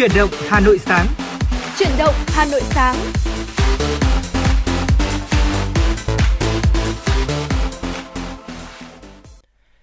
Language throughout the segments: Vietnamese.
Chuyển động Hà Nội sáng. Chuyển động Hà Nội sáng.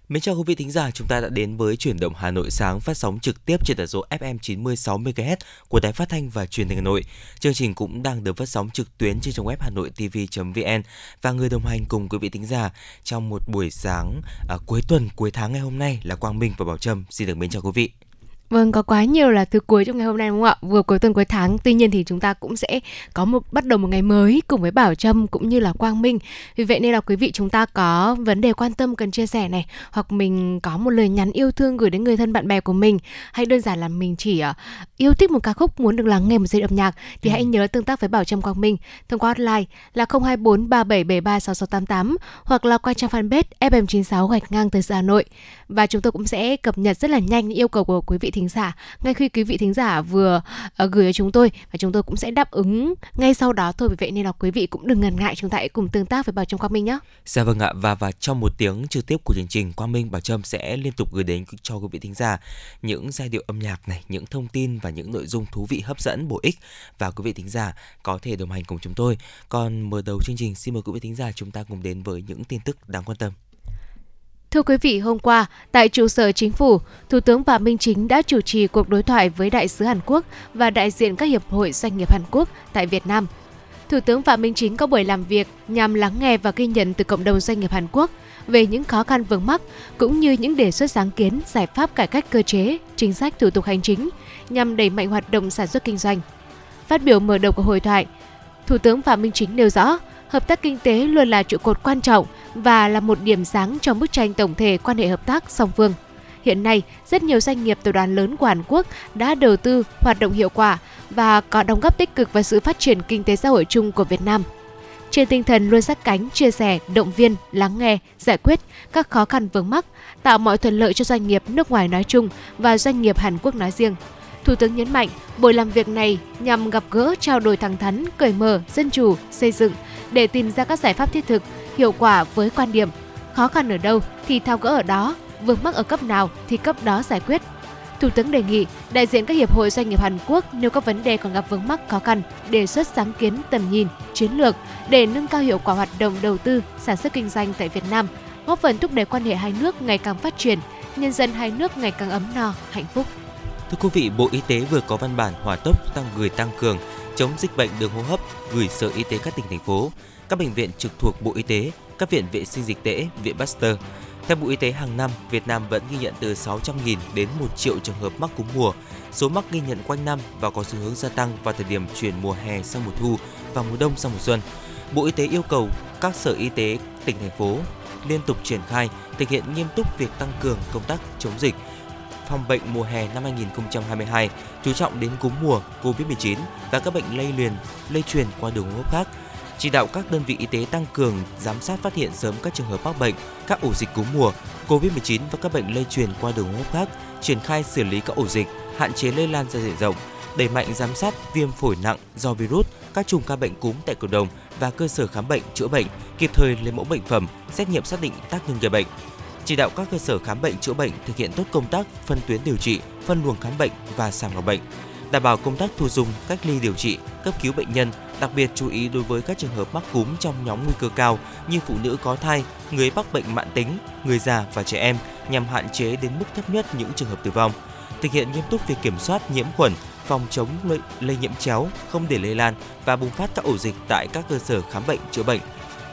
Mến chào quý vị thính giả, chúng ta đã đến với chuyển động Hà Nội sáng phát sóng trực tiếp trên tần số FM 96 MHz của Đài Phát thanh và Truyền hình Hà Nội. Chương trình cũng đang được phát sóng trực tuyến trên trang web hanoitv.vn và người đồng hành cùng quý vị thính giả trong một buổi sáng à, cuối tuần cuối tháng ngày hôm nay là Quang Minh và Bảo Trâm. Xin được mến chào quý vị. Vâng, có quá nhiều là thứ cuối trong ngày hôm nay đúng không ạ? Vừa cuối tuần cuối tháng, tuy nhiên thì chúng ta cũng sẽ có một bắt đầu một ngày mới cùng với Bảo Trâm cũng như là Quang Minh. Vì vậy nên là quý vị chúng ta có vấn đề quan tâm cần chia sẻ này, hoặc mình có một lời nhắn yêu thương gửi đến người thân bạn bè của mình, hay đơn giản là mình chỉ uh, yêu thích một ca khúc muốn được lắng nghe một giai âm nhạc thì ừ. hãy nhớ tương tác với Bảo Trâm Quang Minh thông qua hotline là 024 3773 6688 hoặc là qua trang fanpage FM96 gạch ngang tới Hà Nội. Và chúng tôi cũng sẽ cập nhật rất là nhanh những yêu cầu của quý vị thính giả ngay khi quý vị thính giả vừa uh, gửi cho chúng tôi và chúng tôi cũng sẽ đáp ứng ngay sau đó thôi vì vậy nên là quý vị cũng đừng ngần ngại chúng ta hãy cùng tương tác với Bảo Trâm Quang Minh nhé. Dạ vâng ạ và và trong một tiếng trực tiếp của chương trình Quang Minh Bảo Trâm sẽ liên tục gửi đến cho quý vị thính giả những giai điệu âm nhạc này, những thông tin và những nội dung thú vị hấp dẫn bổ ích và quý vị thính giả có thể đồng hành cùng chúng tôi. Còn mở đầu chương trình xin mời quý vị thính giả chúng ta cùng đến với những tin tức đáng quan tâm. Thưa quý vị, hôm qua, tại trụ sở chính phủ, Thủ tướng Phạm Minh Chính đã chủ trì cuộc đối thoại với đại sứ Hàn Quốc và đại diện các hiệp hội doanh nghiệp Hàn Quốc tại Việt Nam. Thủ tướng Phạm Minh Chính có buổi làm việc nhằm lắng nghe và ghi nhận từ cộng đồng doanh nghiệp Hàn Quốc về những khó khăn vướng mắc cũng như những đề xuất sáng kiến, giải pháp cải cách cơ chế, chính sách thủ tục hành chính nhằm đẩy mạnh hoạt động sản xuất kinh doanh. Phát biểu mở đầu của hội thoại, Thủ tướng Phạm Minh Chính nêu rõ, hợp tác kinh tế luôn là trụ cột quan trọng và là một điểm sáng trong bức tranh tổng thể quan hệ hợp tác song phương. Hiện nay, rất nhiều doanh nghiệp tập đoàn lớn của Hàn Quốc đã đầu tư hoạt động hiệu quả và có đóng góp tích cực vào sự phát triển kinh tế xã hội chung của Việt Nam. Trên tinh thần luôn sát cánh, chia sẻ, động viên, lắng nghe, giải quyết các khó khăn vướng mắc, tạo mọi thuận lợi cho doanh nghiệp nước ngoài nói chung và doanh nghiệp Hàn Quốc nói riêng. Thủ tướng nhấn mạnh, buổi làm việc này nhằm gặp gỡ, trao đổi thẳng thắn, cởi mở, dân chủ, xây dựng để tìm ra các giải pháp thiết thực, hiệu quả với quan điểm khó khăn ở đâu thì thao gỡ ở đó, vướng mắc ở cấp nào thì cấp đó giải quyết. Thủ tướng đề nghị đại diện các hiệp hội doanh nghiệp Hàn Quốc nếu có vấn đề còn gặp vướng mắc khó khăn, đề xuất sáng kiến tầm nhìn, chiến lược để nâng cao hiệu quả hoạt động đầu tư, sản xuất kinh doanh tại Việt Nam, góp phần thúc đẩy quan hệ hai nước ngày càng phát triển, nhân dân hai nước ngày càng ấm no, hạnh phúc. Thưa quý vị, Bộ Y tế vừa có văn bản hỏa tốc tăng người tăng cường chống dịch bệnh đường hô hấp gửi Sở Y tế các tỉnh thành phố, các bệnh viện trực thuộc Bộ Y tế, các viện vệ sinh dịch tễ, viện Pasteur. Theo Bộ Y tế hàng năm, Việt Nam vẫn ghi nhận từ 600.000 đến 1 triệu trường hợp mắc cúm mùa. Số mắc ghi nhận quanh năm và có xu hướng gia tăng vào thời điểm chuyển mùa hè sang mùa thu và mùa đông sang mùa xuân. Bộ Y tế yêu cầu các sở y tế tỉnh thành phố liên tục triển khai thực hiện nghiêm túc việc tăng cường công tác chống dịch, phòng bệnh mùa hè năm 2022, chú trọng đến cúm mùa, Covid-19 và các bệnh lây truyền, lây truyền qua đường hô hấp khác. Chỉ đạo các đơn vị y tế tăng cường giám sát phát hiện sớm các trường hợp mắc bệnh, các ổ dịch cúm mùa, Covid-19 và các bệnh lây truyền qua đường hô hấp khác, triển khai xử lý các ổ dịch, hạn chế lây lan ra diện rộng, đẩy mạnh giám sát viêm phổi nặng do virus, các chùm ca bệnh cúm tại cộng đồng và cơ sở khám bệnh chữa bệnh, kịp thời lấy mẫu bệnh phẩm, xét nghiệm xác định tác nhân gây bệnh. Chỉ đạo các cơ sở khám bệnh chữa bệnh thực hiện tốt công tác phân tuyến điều trị, phân luồng khám bệnh và sàng lọc bệnh, đảm bảo công tác thu dung, cách ly điều trị, cấp cứu bệnh nhân, đặc biệt chú ý đối với các trường hợp mắc cúm trong nhóm nguy cơ cao như phụ nữ có thai, người mắc bệnh mãn tính, người già và trẻ em nhằm hạn chế đến mức thấp nhất những trường hợp tử vong. Thực hiện nghiêm túc việc kiểm soát nhiễm khuẩn, phòng chống lây, lây nhiễm chéo, không để lây lan và bùng phát các ổ dịch tại các cơ sở khám bệnh chữa bệnh.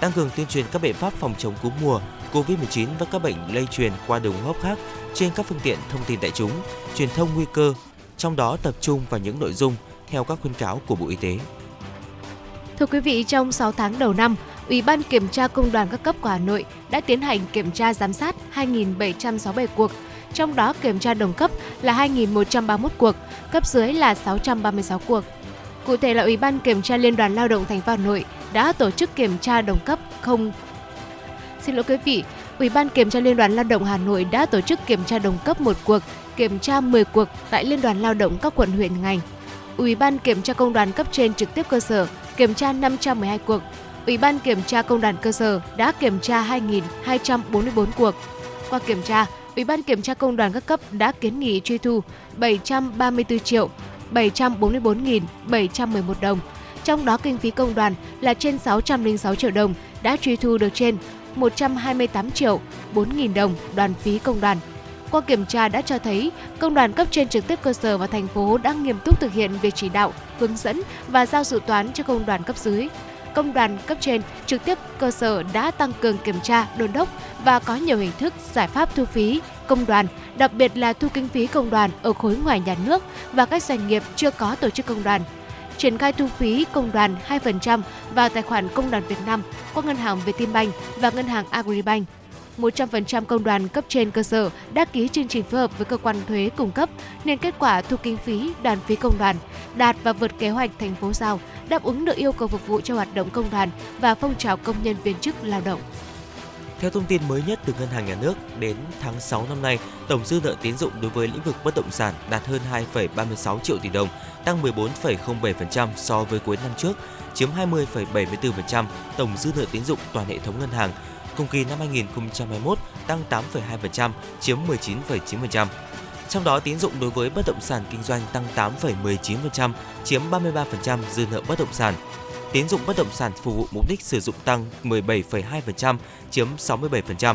Tăng cường tuyên truyền các biện pháp phòng chống cúm mùa, COVID-19 và các bệnh lây truyền qua đường hô hấp khác trên các phương tiện thông tin đại chúng, truyền thông nguy cơ, trong đó tập trung vào những nội dung theo các khuyến cáo của Bộ Y tế. Thưa quý vị, trong 6 tháng đầu năm, Ủy ban Kiểm tra Công đoàn các cấp của Hà Nội đã tiến hành kiểm tra giám sát 2.767 cuộc, trong đó kiểm tra đồng cấp là 2.131 cuộc, cấp dưới là 636 cuộc. Cụ thể là Ủy ban Kiểm tra Liên đoàn Lao động thành phố Hà Nội đã tổ chức kiểm tra đồng cấp không Xin lỗi quý vị, Ủy ban Kiểm tra Liên đoàn Lao động Hà Nội đã tổ chức kiểm tra đồng cấp một cuộc, kiểm tra 10 cuộc tại Liên đoàn Lao động các quận huyện ngành. Ủy ban Kiểm tra Công đoàn cấp trên trực tiếp cơ sở kiểm tra 512 cuộc. Ủy ban Kiểm tra Công đoàn cơ sở đã kiểm tra 2.244 cuộc. Qua kiểm tra, Ủy ban Kiểm tra Công đoàn các cấp đã kiến nghị truy thu 734 triệu 744.711 đồng. Trong đó kinh phí công đoàn là trên 606 triệu đồng, đã truy thu được trên 128 triệu 4.000 đồng đoàn phí công đoàn. Qua kiểm tra đã cho thấy, công đoàn cấp trên trực tiếp cơ sở và thành phố đã nghiêm túc thực hiện việc chỉ đạo, hướng dẫn và giao dự toán cho công đoàn cấp dưới. Công đoàn cấp trên trực tiếp cơ sở đã tăng cường kiểm tra, đôn đốc và có nhiều hình thức giải pháp thu phí công đoàn, đặc biệt là thu kinh phí công đoàn ở khối ngoài nhà nước và các doanh nghiệp chưa có tổ chức công đoàn triển khai thu phí công đoàn 2% vào tài khoản Công đoàn Việt Nam qua ngân hàng Vietinbank và ngân hàng Agribank. 100% công đoàn cấp trên cơ sở đã ký chương trình phối hợp với cơ quan thuế cung cấp, nên kết quả thu kinh phí đoàn phí công đoàn đạt và vượt kế hoạch thành phố giao, đáp ứng được yêu cầu phục vụ cho hoạt động công đoàn và phong trào công nhân viên chức lao động. Theo thông tin mới nhất từ Ngân hàng Nhà nước, đến tháng 6 năm nay, tổng dư nợ tín dụng đối với lĩnh vực bất động sản đạt hơn 2,36 triệu tỷ đồng, tăng 14,07% so với cuối năm trước, chiếm 20,74% tổng dư nợ tín dụng toàn hệ thống ngân hàng. Cùng kỳ năm 2021 tăng 8,2%, chiếm 19,9%. Trong đó tín dụng đối với bất động sản kinh doanh tăng 8,19%, chiếm 33% dư nợ bất động sản. Tín dụng bất động sản phục vụ mục đích sử dụng tăng 17,2%, chiếm 67%.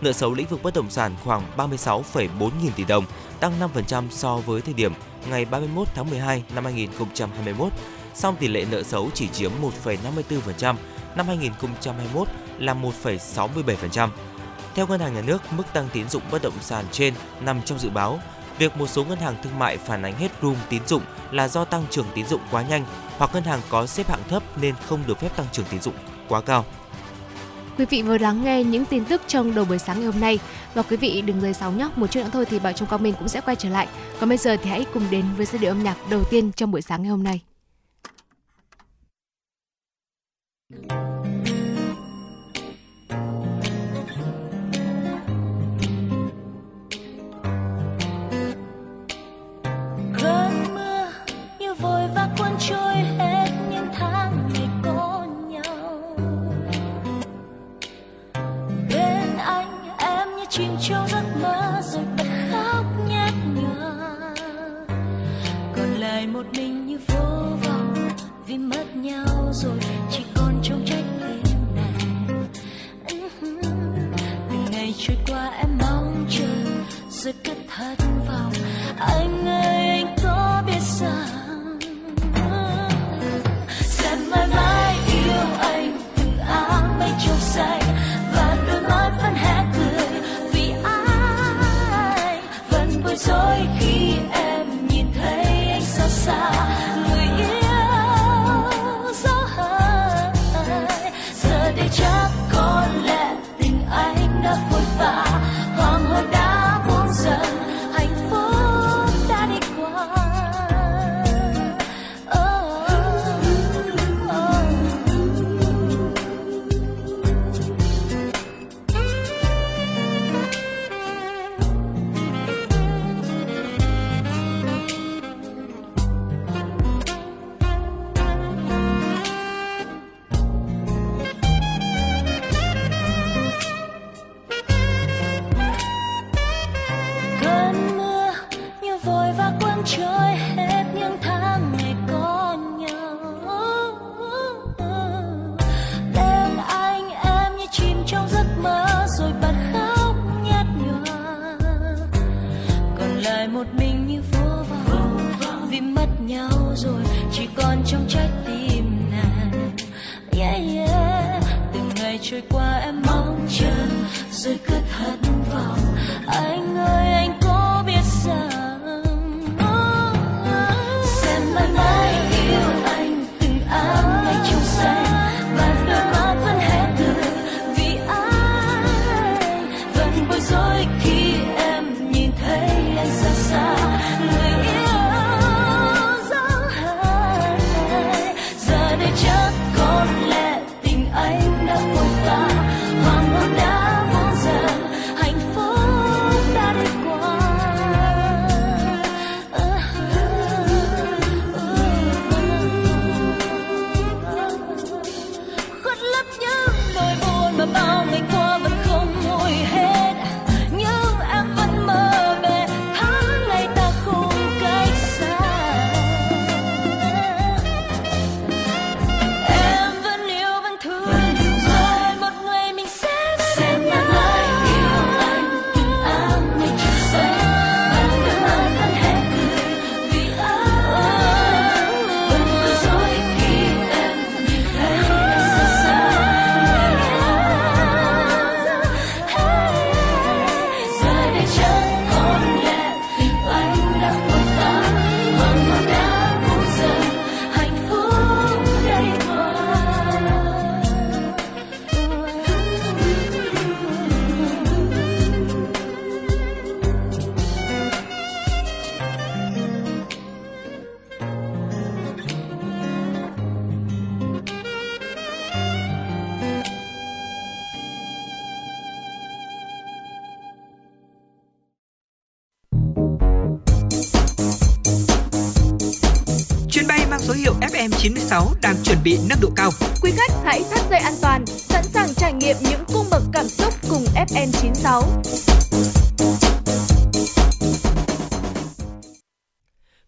Nợ xấu lĩnh vực bất động sản khoảng 36,4 nghìn tỷ đồng, tăng 5% so với thời điểm ngày 31 tháng 12 năm 2021, song tỷ lệ nợ xấu chỉ chiếm 1,54%, năm 2021 là 1,67%. Theo Ngân hàng Nhà nước, mức tăng tín dụng bất động sản trên nằm trong dự báo. Việc một số ngân hàng thương mại phản ánh hết room tín dụng là do tăng trưởng tín dụng quá nhanh hoặc ngân hàng có xếp hạng thấp nên không được phép tăng trưởng tín dụng quá cao. Quý vị vừa lắng nghe những tin tức trong đầu buổi sáng ngày hôm nay và quý vị đừng rời sóng nhé. Một chút nữa thôi thì Bảo Trung Quang Minh cũng sẽ quay trở lại. Còn bây giờ thì hãy cùng đến với giai điệu âm nhạc đầu tiên trong buổi sáng ngày hôm nay. trong giấc mơ rồi bật khóc nhạt nhòa còn lại một mình như vô vọng, vì mất nhau rồi, chỉ còn trong trách tim này. Từng ngày trôi qua em mong chờ, rồi cất thật vọng. Anh ơi, anh có biết sao? Sẽ mãi mãi yêu anh từng áng mây trong say. Zeug.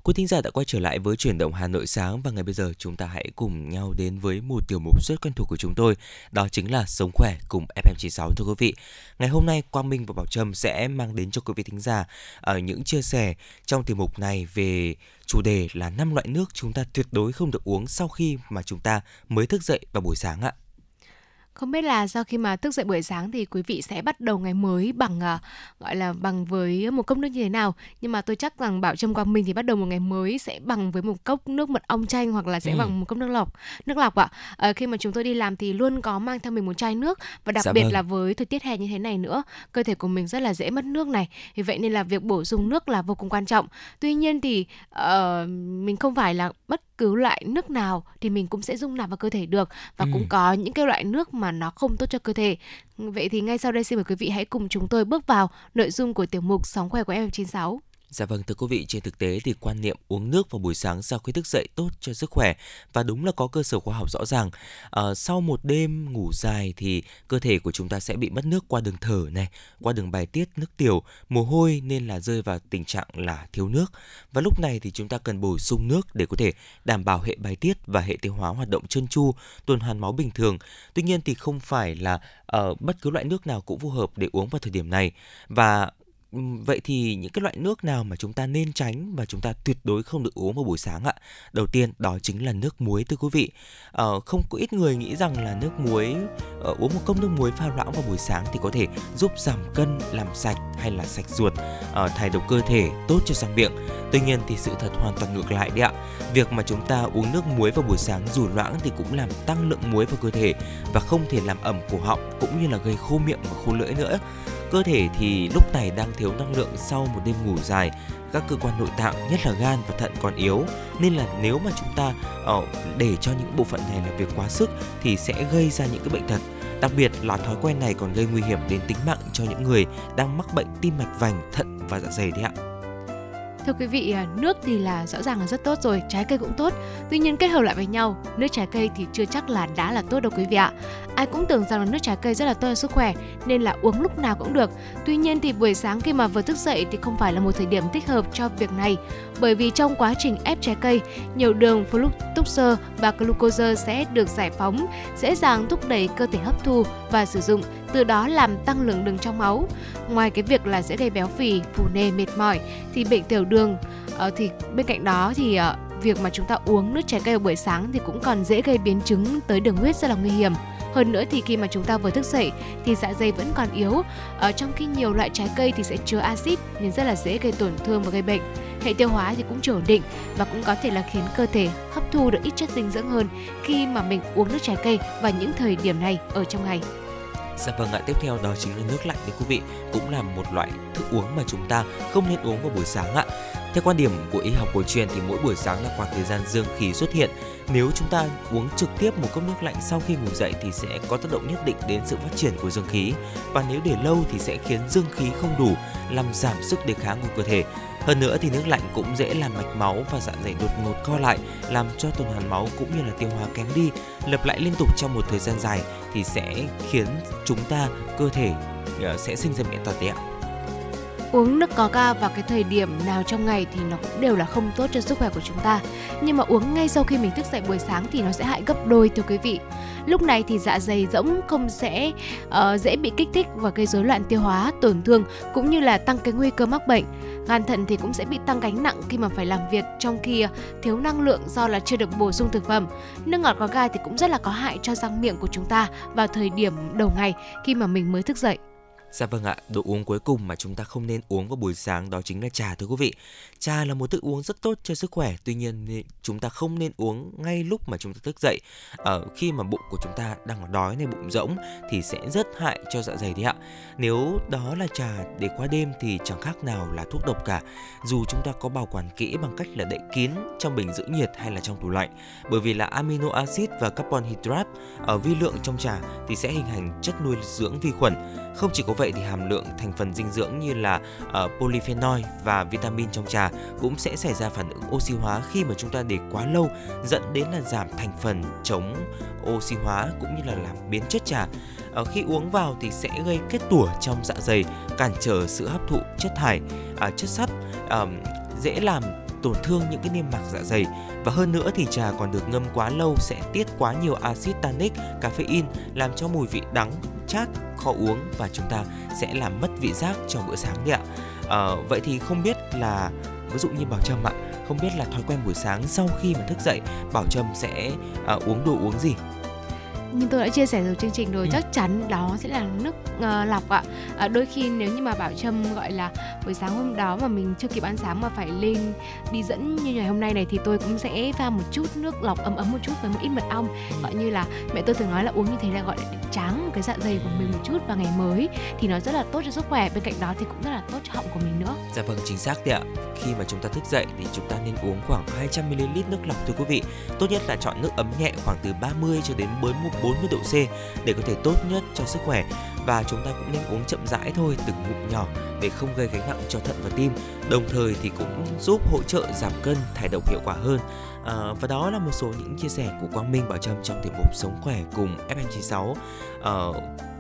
Quý thính giả đã quay trở lại với chuyển động Hà Nội sáng và ngày bây giờ chúng ta hãy cùng nhau đến với một tiểu mục rất quen thuộc của chúng tôi, đó chính là Sống khỏe cùng FM96 thưa quý vị. Ngày hôm nay Quang Minh và Bảo Trâm sẽ mang đến cho quý vị thính giả ở những chia sẻ trong tiểu mục này về chủ đề là năm loại nước chúng ta tuyệt đối không được uống sau khi mà chúng ta mới thức dậy vào buổi sáng ạ. Không biết là sau khi mà thức dậy buổi sáng thì quý vị sẽ bắt đầu ngày mới bằng uh, gọi là bằng với một cốc nước như thế nào? Nhưng mà tôi chắc rằng Bảo Trâm Quang Minh thì bắt đầu một ngày mới sẽ bằng với một cốc nước mật ong chanh hoặc là sẽ ừ. bằng một cốc nước lọc. Nước lọc ạ. À, khi mà chúng tôi đi làm thì luôn có mang theo mình một chai nước và đặc dạ biệt vâng. là với thời tiết hè như thế này nữa, cơ thể của mình rất là dễ mất nước này. Vì vậy nên là việc bổ sung nước là vô cùng quan trọng. Tuy nhiên thì uh, mình không phải là bất cứ loại nước nào thì mình cũng sẽ dung nạp vào cơ thể được và ừ. cũng có những cái loại nước mà nó không tốt cho cơ thể. Vậy thì ngay sau đây xin mời quý vị hãy cùng chúng tôi bước vào nội dung của tiểu mục Sóng khỏe của FM96. Dạ vâng thưa quý vị, trên thực tế thì quan niệm uống nước vào buổi sáng sau khi thức dậy tốt cho sức khỏe và đúng là có cơ sở khoa học rõ ràng. À, sau một đêm ngủ dài thì cơ thể của chúng ta sẽ bị mất nước qua đường thở này, qua đường bài tiết nước tiểu, mồ hôi nên là rơi vào tình trạng là thiếu nước. Và lúc này thì chúng ta cần bổ sung nước để có thể đảm bảo hệ bài tiết và hệ tiêu hóa hoạt động trơn tru, tuần hoàn máu bình thường. Tuy nhiên thì không phải là uh, bất cứ loại nước nào cũng phù hợp để uống vào thời điểm này và Vậy thì những cái loại nước nào mà chúng ta nên tránh và chúng ta tuyệt đối không được uống vào buổi sáng ạ? Đầu tiên đó chính là nước muối thưa quý vị. À, không có ít người nghĩ rằng là nước muối uh, uống một cốc nước muối pha loãng vào buổi sáng thì có thể giúp giảm cân, làm sạch hay là sạch ruột, uh, thải độc cơ thể, tốt cho răng miệng. Tuy nhiên thì sự thật hoàn toàn ngược lại đấy ạ. Việc mà chúng ta uống nước muối vào buổi sáng dù loãng thì cũng làm tăng lượng muối vào cơ thể và không thể làm ẩm cổ họng cũng như là gây khô miệng và khô lưỡi nữa Cơ thể thì lúc này đang thiếu năng lượng sau một đêm ngủ dài, các cơ quan nội tạng nhất là gan và thận còn yếu. Nên là nếu mà chúng ta ờ, để cho những bộ phận này làm việc quá sức thì sẽ gây ra những cái bệnh tật. Đặc biệt là thói quen này còn gây nguy hiểm đến tính mạng cho những người đang mắc bệnh tim mạch vành, thận và dạ dày đấy ạ. Thưa quý vị, à, nước thì là rõ ràng là rất tốt rồi, trái cây cũng tốt. Tuy nhiên kết hợp lại với nhau, nước trái cây thì chưa chắc là đã là tốt đâu quý vị ạ. Ai cũng tưởng rằng là nước trái cây rất là tốt cho sức khỏe nên là uống lúc nào cũng được. Tuy nhiên thì buổi sáng khi mà vừa thức dậy thì không phải là một thời điểm thích hợp cho việc này. Bởi vì trong quá trình ép trái cây, nhiều đường fructose và glucose sẽ được giải phóng, dễ dàng thúc đẩy cơ thể hấp thu và sử dụng từ đó làm tăng lượng đường trong máu. Ngoài cái việc là sẽ gây béo phì, phù nề, mệt mỏi thì bệnh tiểu đường uh, thì bên cạnh đó thì uh, việc mà chúng ta uống nước trái cây vào buổi sáng thì cũng còn dễ gây biến chứng tới đường huyết rất là nguy hiểm. Hơn nữa thì khi mà chúng ta vừa thức dậy thì dạ dày vẫn còn yếu, ở trong khi nhiều loại trái cây thì sẽ chứa axit nên rất là dễ gây tổn thương và gây bệnh. Hệ tiêu hóa thì cũng ổn định và cũng có thể là khiến cơ thể hấp thu được ít chất dinh dưỡng hơn khi mà mình uống nước trái cây vào những thời điểm này ở trong ngày. Dạ vâng ạ, tiếp theo đó chính là nước lạnh thưa quý vị, cũng là một loại thức uống mà chúng ta không nên uống vào buổi sáng ạ. Theo quan điểm của y học cổ truyền thì mỗi buổi sáng là khoảng thời gian dương khí xuất hiện. Nếu chúng ta uống trực tiếp một cốc nước lạnh sau khi ngủ dậy thì sẽ có tác động nhất định đến sự phát triển của dương khí. Và nếu để lâu thì sẽ khiến dương khí không đủ, làm giảm sức đề kháng của cơ thể. Hơn nữa thì nước lạnh cũng dễ làm mạch máu và dạ dày đột ngột co lại, làm cho tuần hoàn máu cũng như là tiêu hóa kém đi. Lặp lại liên tục trong một thời gian dài thì sẽ khiến chúng ta cơ thể ờ, sẽ sinh ra bệnh tật đấy ạ. Uống nước có ga vào cái thời điểm nào trong ngày thì nó cũng đều là không tốt cho sức khỏe của chúng ta. Nhưng mà uống ngay sau khi mình thức dậy buổi sáng thì nó sẽ hại gấp đôi thưa quý vị. Lúc này thì dạ dày rỗng không sẽ uh, dễ bị kích thích và gây rối loạn tiêu hóa tổn thương cũng như là tăng cái nguy cơ mắc bệnh gan thận thì cũng sẽ bị tăng gánh nặng khi mà phải làm việc trong khi à, thiếu năng lượng do là chưa được bổ sung thực phẩm. Nước ngọt có ga thì cũng rất là có hại cho răng miệng của chúng ta vào thời điểm đầu ngày khi mà mình mới thức dậy. Dạ vâng ạ, đồ uống cuối cùng mà chúng ta không nên uống vào buổi sáng đó chính là trà thưa quý vị. Trà là một thức uống rất tốt cho sức khỏe, tuy nhiên chúng ta không nên uống ngay lúc mà chúng ta thức dậy. Ở khi mà bụng của chúng ta đang đói này bụng rỗng thì sẽ rất hại cho dạ dày đấy ạ. Nếu đó là trà để qua đêm thì chẳng khác nào là thuốc độc cả. Dù chúng ta có bảo quản kỹ bằng cách là đậy kín trong bình giữ nhiệt hay là trong tủ lạnh, bởi vì là amino acid và carbon hydrate ở vi lượng trong trà thì sẽ hình thành chất nuôi dưỡng vi khuẩn. Không chỉ có vậy vậy thì hàm lượng thành phần dinh dưỡng như là uh, polyphenol và vitamin trong trà cũng sẽ xảy ra phản ứng oxy hóa khi mà chúng ta để quá lâu dẫn đến là giảm thành phần chống oxy hóa cũng như là làm biến chất trà. Uh, khi uống vào thì sẽ gây kết tủa trong dạ dày cản trở sự hấp thụ chất thải uh, chất sắt uh, dễ làm tổn thương những cái niêm mạc dạ dày và hơn nữa thì trà còn được ngâm quá lâu sẽ tiết quá nhiều axit tannic, caffeine làm cho mùi vị đắng, chát, khó uống và chúng ta sẽ làm mất vị giác cho bữa sáng đấy ạ. À, vậy thì không biết là ví dụ như Bảo Trâm ạ, không biết là thói quen buổi sáng sau khi mà thức dậy Bảo Trâm sẽ à, uống đồ uống gì? Như tôi đã chia sẻ rồi chương trình rồi ừ. chắc chắn đó sẽ là nước uh, lọc ạ. À, đôi khi nếu như mà bảo trâm gọi là buổi sáng hôm đó mà mình chưa kịp ăn sáng mà phải lên đi dẫn như ngày hôm nay này thì tôi cũng sẽ pha một chút nước lọc ấm ấm một chút với một ít mật ong. Gọi như là mẹ tôi thường nói là uống như thế là gọi là tráng cái dạ dày của mình một chút vào ngày mới thì nó rất là tốt cho sức khỏe. Bên cạnh đó thì cũng rất là tốt cho họng của mình nữa. Dạ vâng chính xác đấy ạ. Khi mà chúng ta thức dậy thì chúng ta nên uống khoảng 200 ml nước lọc thưa quý vị. Tốt nhất là chọn nước ấm nhẹ khoảng từ 30 cho đến 40 độ C để có thể tốt nhất cho sức khỏe. Và chúng ta cũng nên uống chậm rãi thôi từng ngụm nhỏ để không gây gánh nặng cho thận và tim. Đồng thời thì cũng giúp hỗ trợ giảm cân thải độc hiệu quả hơn. À, và đó là một số những chia sẻ của Quang Minh Bảo Trâm trong tiểu mục sống khỏe cùng FM96 à,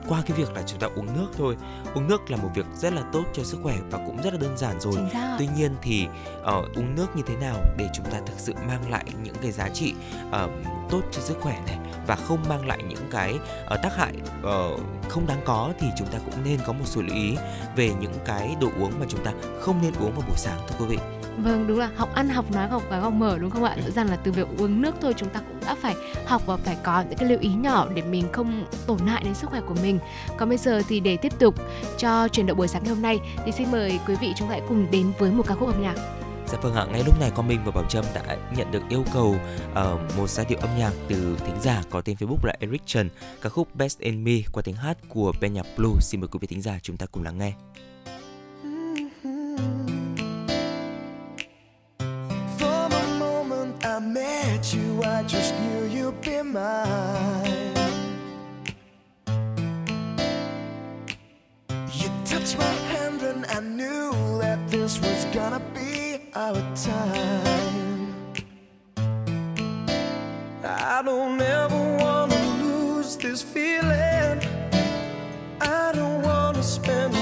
qua cái việc là chúng ta uống nước thôi. Uống nước là một việc rất là tốt cho sức khỏe và cũng rất là đơn giản rồi. Tuy nhiên thì uh, uống nước như thế nào để chúng ta thực sự mang lại những cái giá trị uh, tốt cho sức khỏe này và không mang lại những cái uh, tác hại uh, không đáng có thì chúng ta cũng nên có một số lưu ý về những cái đồ uống mà chúng ta không nên uống vào buổi sáng thưa quý vị Vâng đúng là học ăn học nói học cái học mở đúng không ạ? Rõ ràng là từ việc uống nước thôi chúng ta cũng đã phải học và phải có những cái lưu ý nhỏ để mình không tổn hại đến sức khỏe của mình. Còn bây giờ thì để tiếp tục cho chuyển động buổi sáng ngày hôm nay thì xin mời quý vị chúng ta hãy cùng đến với một ca khúc âm nhạc. Dạ vâng ạ, ngay lúc này Quang Minh và Bảo Trâm đã nhận được yêu cầu uh, một giai điệu âm nhạc từ thính giả có tên Facebook là Eric Trần, ca khúc Best in Me qua tiếng hát của Ben nhạc Blue. Xin mời quý vị thính giả chúng ta cùng lắng nghe. Just knew you'd be mine. You touched my hand and I knew that this was gonna be our time. I don't ever wanna lose this feeling. I don't wanna spend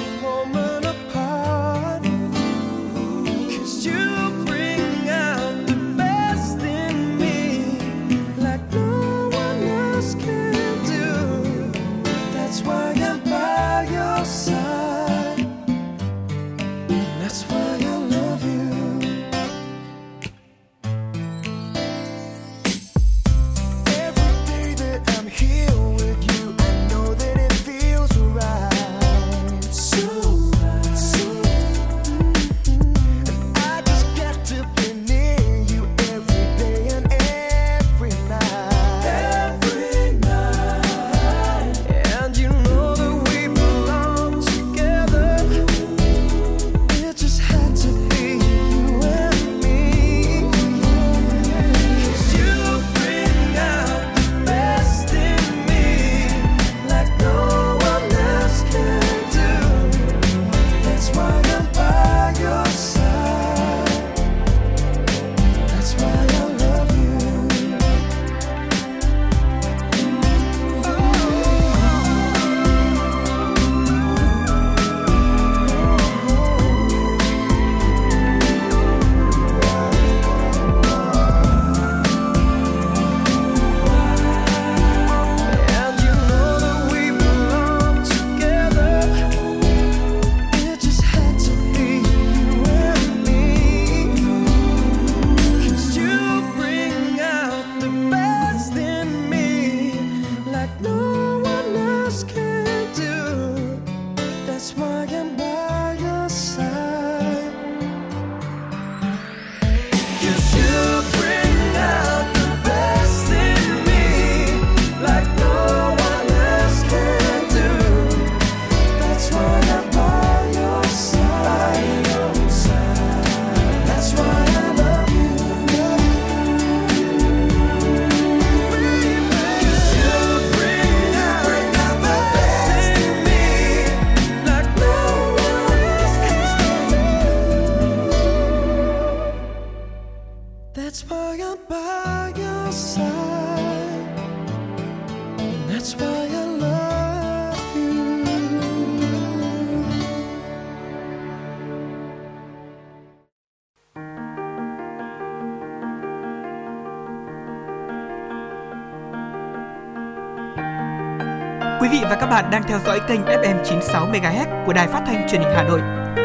đang theo dõi kênh FM 96 MHz của Đài Phát thanh Truyền hình Hà Nội.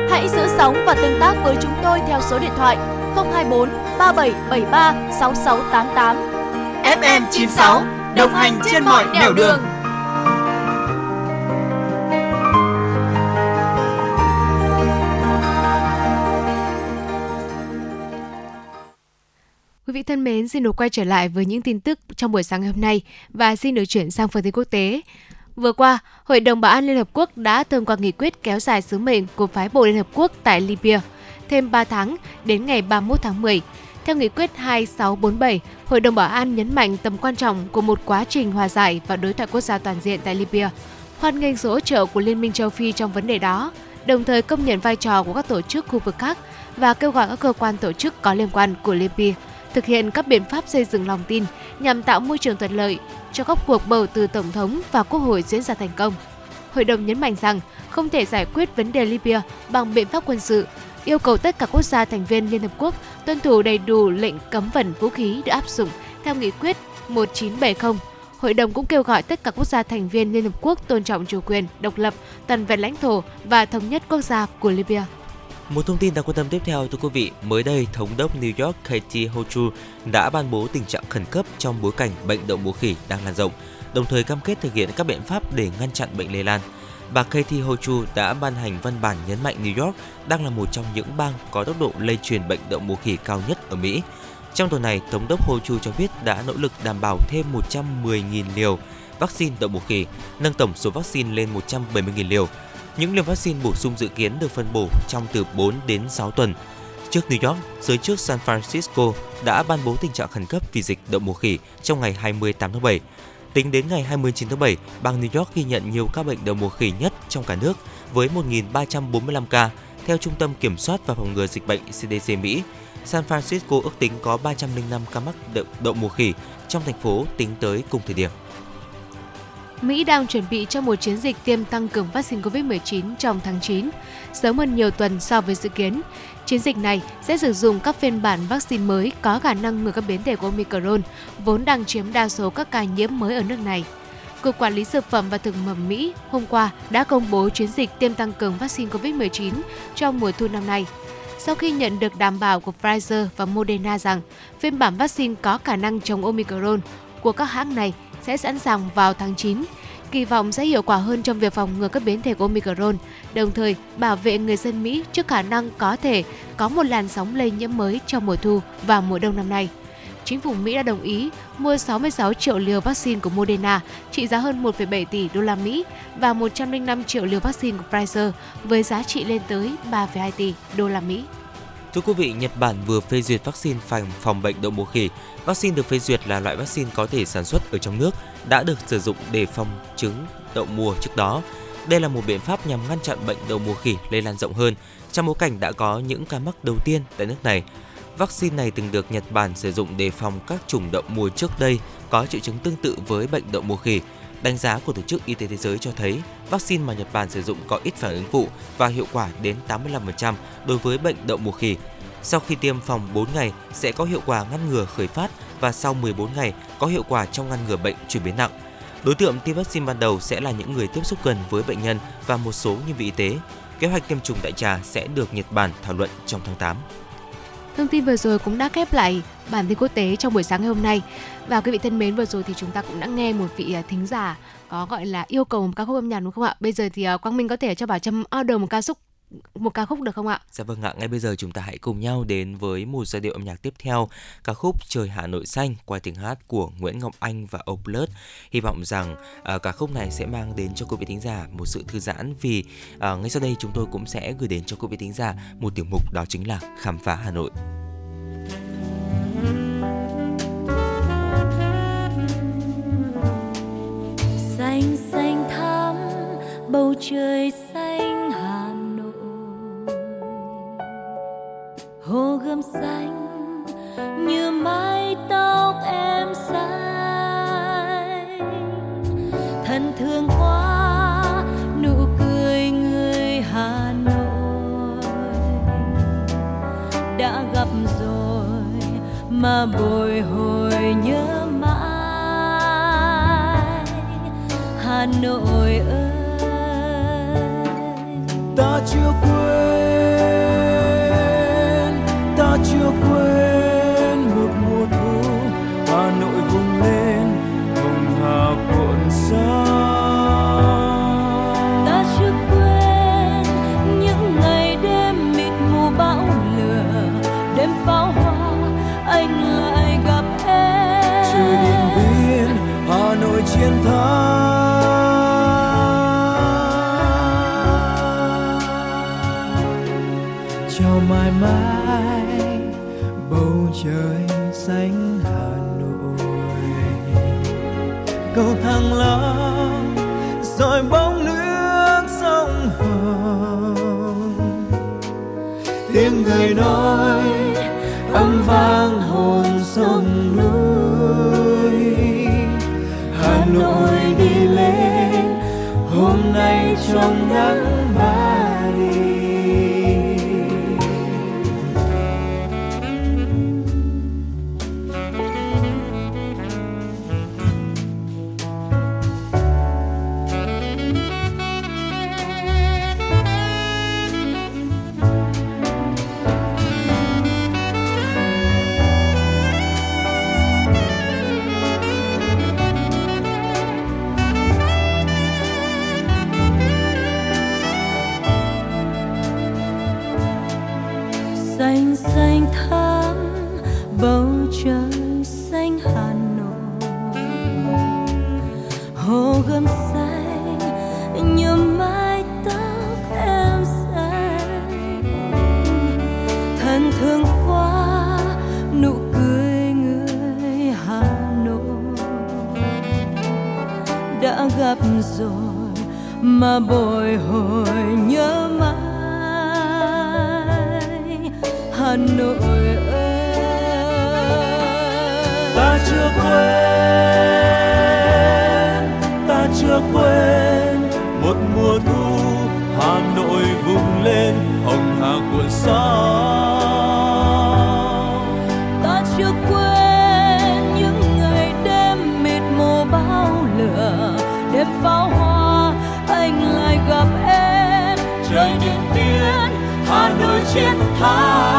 Hãy giữ sóng và tương tác với chúng tôi theo số điện thoại 024 3773 6688. FM 96 đồng hành trên mọi nẻo đường. Quý vị thân mến, xin được quay trở lại với những tin tức trong buổi sáng ngày hôm nay và xin được chuyển sang phần tin quốc tế. Vừa qua, Hội đồng Bảo an Liên Hợp Quốc đã thông qua nghị quyết kéo dài sứ mệnh của phái bộ Liên Hợp Quốc tại Libya thêm 3 tháng đến ngày 31 tháng 10. Theo nghị quyết 2647, Hội đồng Bảo an nhấn mạnh tầm quan trọng của một quá trình hòa giải và đối thoại quốc gia toàn diện tại Libya, hoan nghênh sự hỗ trợ của Liên minh châu Phi trong vấn đề đó, đồng thời công nhận vai trò của các tổ chức khu vực khác và kêu gọi các cơ quan tổ chức có liên quan của Libya thực hiện các biện pháp xây dựng lòng tin nhằm tạo môi trường thuận lợi cho các cuộc bầu từ tổng thống và quốc hội diễn ra thành công. Hội đồng nhấn mạnh rằng không thể giải quyết vấn đề Libya bằng biện pháp quân sự, yêu cầu tất cả quốc gia thành viên Liên Hợp Quốc tuân thủ đầy đủ lệnh cấm vận vũ khí được áp dụng theo nghị quyết 1970. Hội đồng cũng kêu gọi tất cả quốc gia thành viên Liên Hợp Quốc tôn trọng chủ quyền, độc lập, toàn vẹn lãnh thổ và thống nhất quốc gia của Libya. Một thông tin đáng quan tâm tiếp theo thưa quý vị, mới đây Thống đốc New York Katie Hochul đã ban bố tình trạng khẩn cấp trong bối cảnh bệnh đậu mùa khỉ đang lan rộng, đồng thời cam kết thực hiện các biện pháp để ngăn chặn bệnh lây lan. Bà Katie Hochul đã ban hành văn bản nhấn mạnh New York đang là một trong những bang có tốc độ lây truyền bệnh đậu mùa khỉ cao nhất ở Mỹ. Trong tuần này, Thống đốc Hochul cho biết đã nỗ lực đảm bảo thêm 110.000 liều vaccine đậu mùa khỉ, nâng tổng số vaccine lên 170.000 liều những liều vaccine bổ sung dự kiến được phân bổ trong từ 4 đến 6 tuần. Trước New York, giới chức San Francisco đã ban bố tình trạng khẩn cấp vì dịch đậu mùa khỉ trong ngày 28 tháng 7. Tính đến ngày 29 tháng 7, bang New York ghi nhận nhiều ca bệnh đậu mùa khỉ nhất trong cả nước với 1.345 ca. Theo Trung tâm Kiểm soát và Phòng ngừa Dịch bệnh CDC Mỹ, San Francisco ước tính có 305 ca mắc đậu, đậu mùa khỉ trong thành phố tính tới cùng thời điểm. Mỹ đang chuẩn bị cho một chiến dịch tiêm tăng cường vaccine COVID-19 trong tháng 9, sớm hơn nhiều tuần so với dự kiến. Chiến dịch này sẽ sử dụng các phiên bản vaccine mới có khả năng ngừa các biến thể của Omicron, vốn đang chiếm đa số các ca nhiễm mới ở nước này. Cục Quản lý Dược phẩm và Thực phẩm Mỹ hôm qua đã công bố chiến dịch tiêm tăng cường vaccine COVID-19 trong mùa thu năm nay. Sau khi nhận được đảm bảo của Pfizer và Moderna rằng phiên bản vaccine có khả năng chống Omicron của các hãng này sẽ sẵn sàng vào tháng 9, kỳ vọng sẽ hiệu quả hơn trong việc phòng ngừa các biến thể của Omicron, đồng thời bảo vệ người dân Mỹ trước khả năng có thể có một làn sóng lây nhiễm mới trong mùa thu và mùa đông năm nay. Chính phủ Mỹ đã đồng ý mua 66 triệu liều vaccine của Moderna trị giá hơn 1,7 tỷ đô la Mỹ và 105 triệu liều vaccine của Pfizer với giá trị lên tới 3,2 tỷ đô la Mỹ. Thưa quý vị, Nhật Bản vừa phê duyệt vaccine phòng phòng bệnh đậu mùa khỉ. Vaccine được phê duyệt là loại vaccine có thể sản xuất ở trong nước, đã được sử dụng để phòng chứng đậu mùa trước đó. Đây là một biện pháp nhằm ngăn chặn bệnh đậu mùa khỉ lây lan rộng hơn trong bối cảnh đã có những ca mắc đầu tiên tại nước này. Vaccine này từng được Nhật Bản sử dụng để phòng các chủng đậu mùa trước đây có triệu chứng tương tự với bệnh đậu mùa khỉ. Đánh giá của Tổ chức Y tế Thế giới cho thấy vaccine mà Nhật Bản sử dụng có ít phản ứng phụ và hiệu quả đến 85% đối với bệnh đậu mùa khỉ. Sau khi tiêm phòng 4 ngày sẽ có hiệu quả ngăn ngừa khởi phát và sau 14 ngày có hiệu quả trong ngăn ngừa bệnh chuyển biến nặng. Đối tượng tiêm vaccine ban đầu sẽ là những người tiếp xúc gần với bệnh nhân và một số nhân viên y tế. Kế hoạch tiêm chủng đại trà sẽ được Nhật Bản thảo luận trong tháng 8. Thông tin vừa rồi cũng đã khép lại bản tin quốc tế trong buổi sáng ngày hôm nay. Và quý vị thân mến, vừa rồi thì chúng ta cũng đã nghe một vị à, thính giả có gọi là yêu cầu một ca khúc âm nhạc đúng không ạ? Bây giờ thì à, Quang Minh có thể cho Bảo Trâm order một ca khúc một ca khúc được không ạ? Dạ vâng ạ, ngay bây giờ chúng ta hãy cùng nhau đến với một giai điệu âm nhạc tiếp theo, ca khúc Trời Hà Nội xanh qua tiếng hát của Nguyễn Ngọc Anh và Oplet. Hy vọng rằng uh, ca khúc này sẽ mang đến cho quý vị thính giả một sự thư giãn vì uh, ngay sau đây chúng tôi cũng sẽ gửi đến cho quý vị thính giả một tiểu mục đó chính là khám phá Hà Nội. Xanh xanh thắm, bầu trời xanh hà nội. Hồ gươm xanh, như mái tóc em xanh. Thân thương quá nụ cười người hà nội. Đã gặp rồi mà bồi hồi nhớ Hà Nội ơi. Ta chưa quên. Rồi bóng nước sông hồng. Tiếng người nói âm vang hồn sông núi. Hà nội đi lên, hôm nay trong nắng mà bồi hồi nhớ mãi. Hà Nội ơi. Ta chưa quên, ta chưa quên một mùa thu Hà Nội vùng lên hồng hà cuộn sóng. Hà nội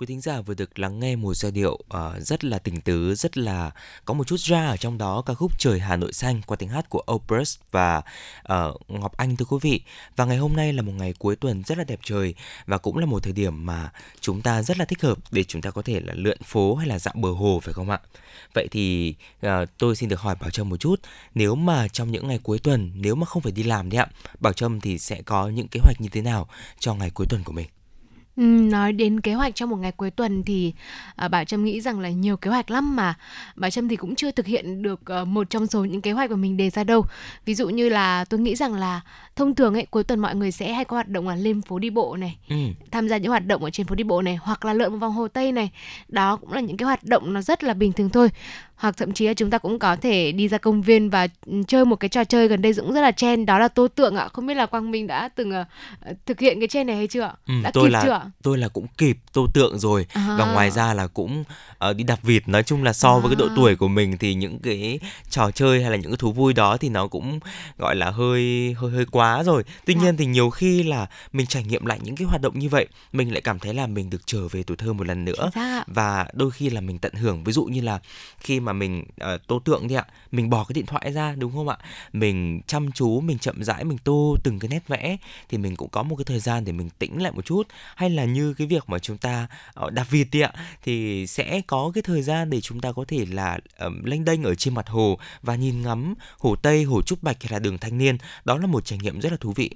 Quý thính giả vừa được lắng nghe một giai điệu uh, rất là tình tứ, rất là có một chút ra ở trong đó ca khúc Trời Hà Nội xanh qua tiếng hát của Opus và uh, Ngọc Anh thưa quý vị. Và ngày hôm nay là một ngày cuối tuần rất là đẹp trời và cũng là một thời điểm mà chúng ta rất là thích hợp để chúng ta có thể là lượn phố hay là dạo bờ hồ phải không ạ? Vậy thì uh, tôi xin được hỏi Bảo Trâm một chút, nếu mà trong những ngày cuối tuần nếu mà không phải đi làm đấy ạ, Bảo Trâm thì sẽ có những kế hoạch như thế nào cho ngày cuối tuần của mình? Ừ, nói đến kế hoạch trong một ngày cuối tuần thì à, bà Trâm nghĩ rằng là nhiều kế hoạch lắm mà bà Trâm thì cũng chưa thực hiện được à, một trong số những kế hoạch mà mình đề ra đâu. Ví dụ như là tôi nghĩ rằng là thông thường ấy cuối tuần mọi người sẽ hay có hoạt động là lên phố đi bộ này, ừ. tham gia những hoạt động ở trên phố đi bộ này hoặc là lượn một vòng hồ Tây này. Đó cũng là những cái hoạt động nó rất là bình thường thôi hoặc thậm chí là chúng ta cũng có thể đi ra công viên và ừ, chơi một cái trò chơi gần đây cũng rất là trend đó là tô tượng ạ không biết là quang minh đã từng uh, thực hiện cái trend này hay chưa ừ, đã tôi kịp là chưa tôi là cũng kịp tô tượng rồi À. và ngoài ra là cũng uh, đi đạp vịt nói chung là so với cái độ À. tuổi của mình thì những cái trò chơi hay là những cái thú vui đó thì nó cũng gọi là hơi hơi hơi quá rồi. Tuy Dạ. nhiên thì nhiều khi là mình trải nghiệm lại những cái hoạt động như vậy mình lại cảm thấy là mình được trở về tuổi thơ một lần nữa. Và đôi khi là mình tận hưởng. Ví dụ như là khi mà mình uh, tô tượng đi ạ mình bỏ cái điện thoại ra đúng không ạ? Mình chăm chú mình chậm rãi mình tô từng cái nét vẽ thì mình cũng có một cái thời gian để mình tĩnh lại một chút. Hay là như cái việc mà chúng ta uh, đạp vịt đi ạ thì sẽ có cái thời gian để chúng ta có thể là um, lênh đênh ở trên mặt hồ và nhìn ngắm hồ Tây, hồ Trúc Bạch hay là đường Thanh Niên. Đó là một trải nghiệm rất là thú vị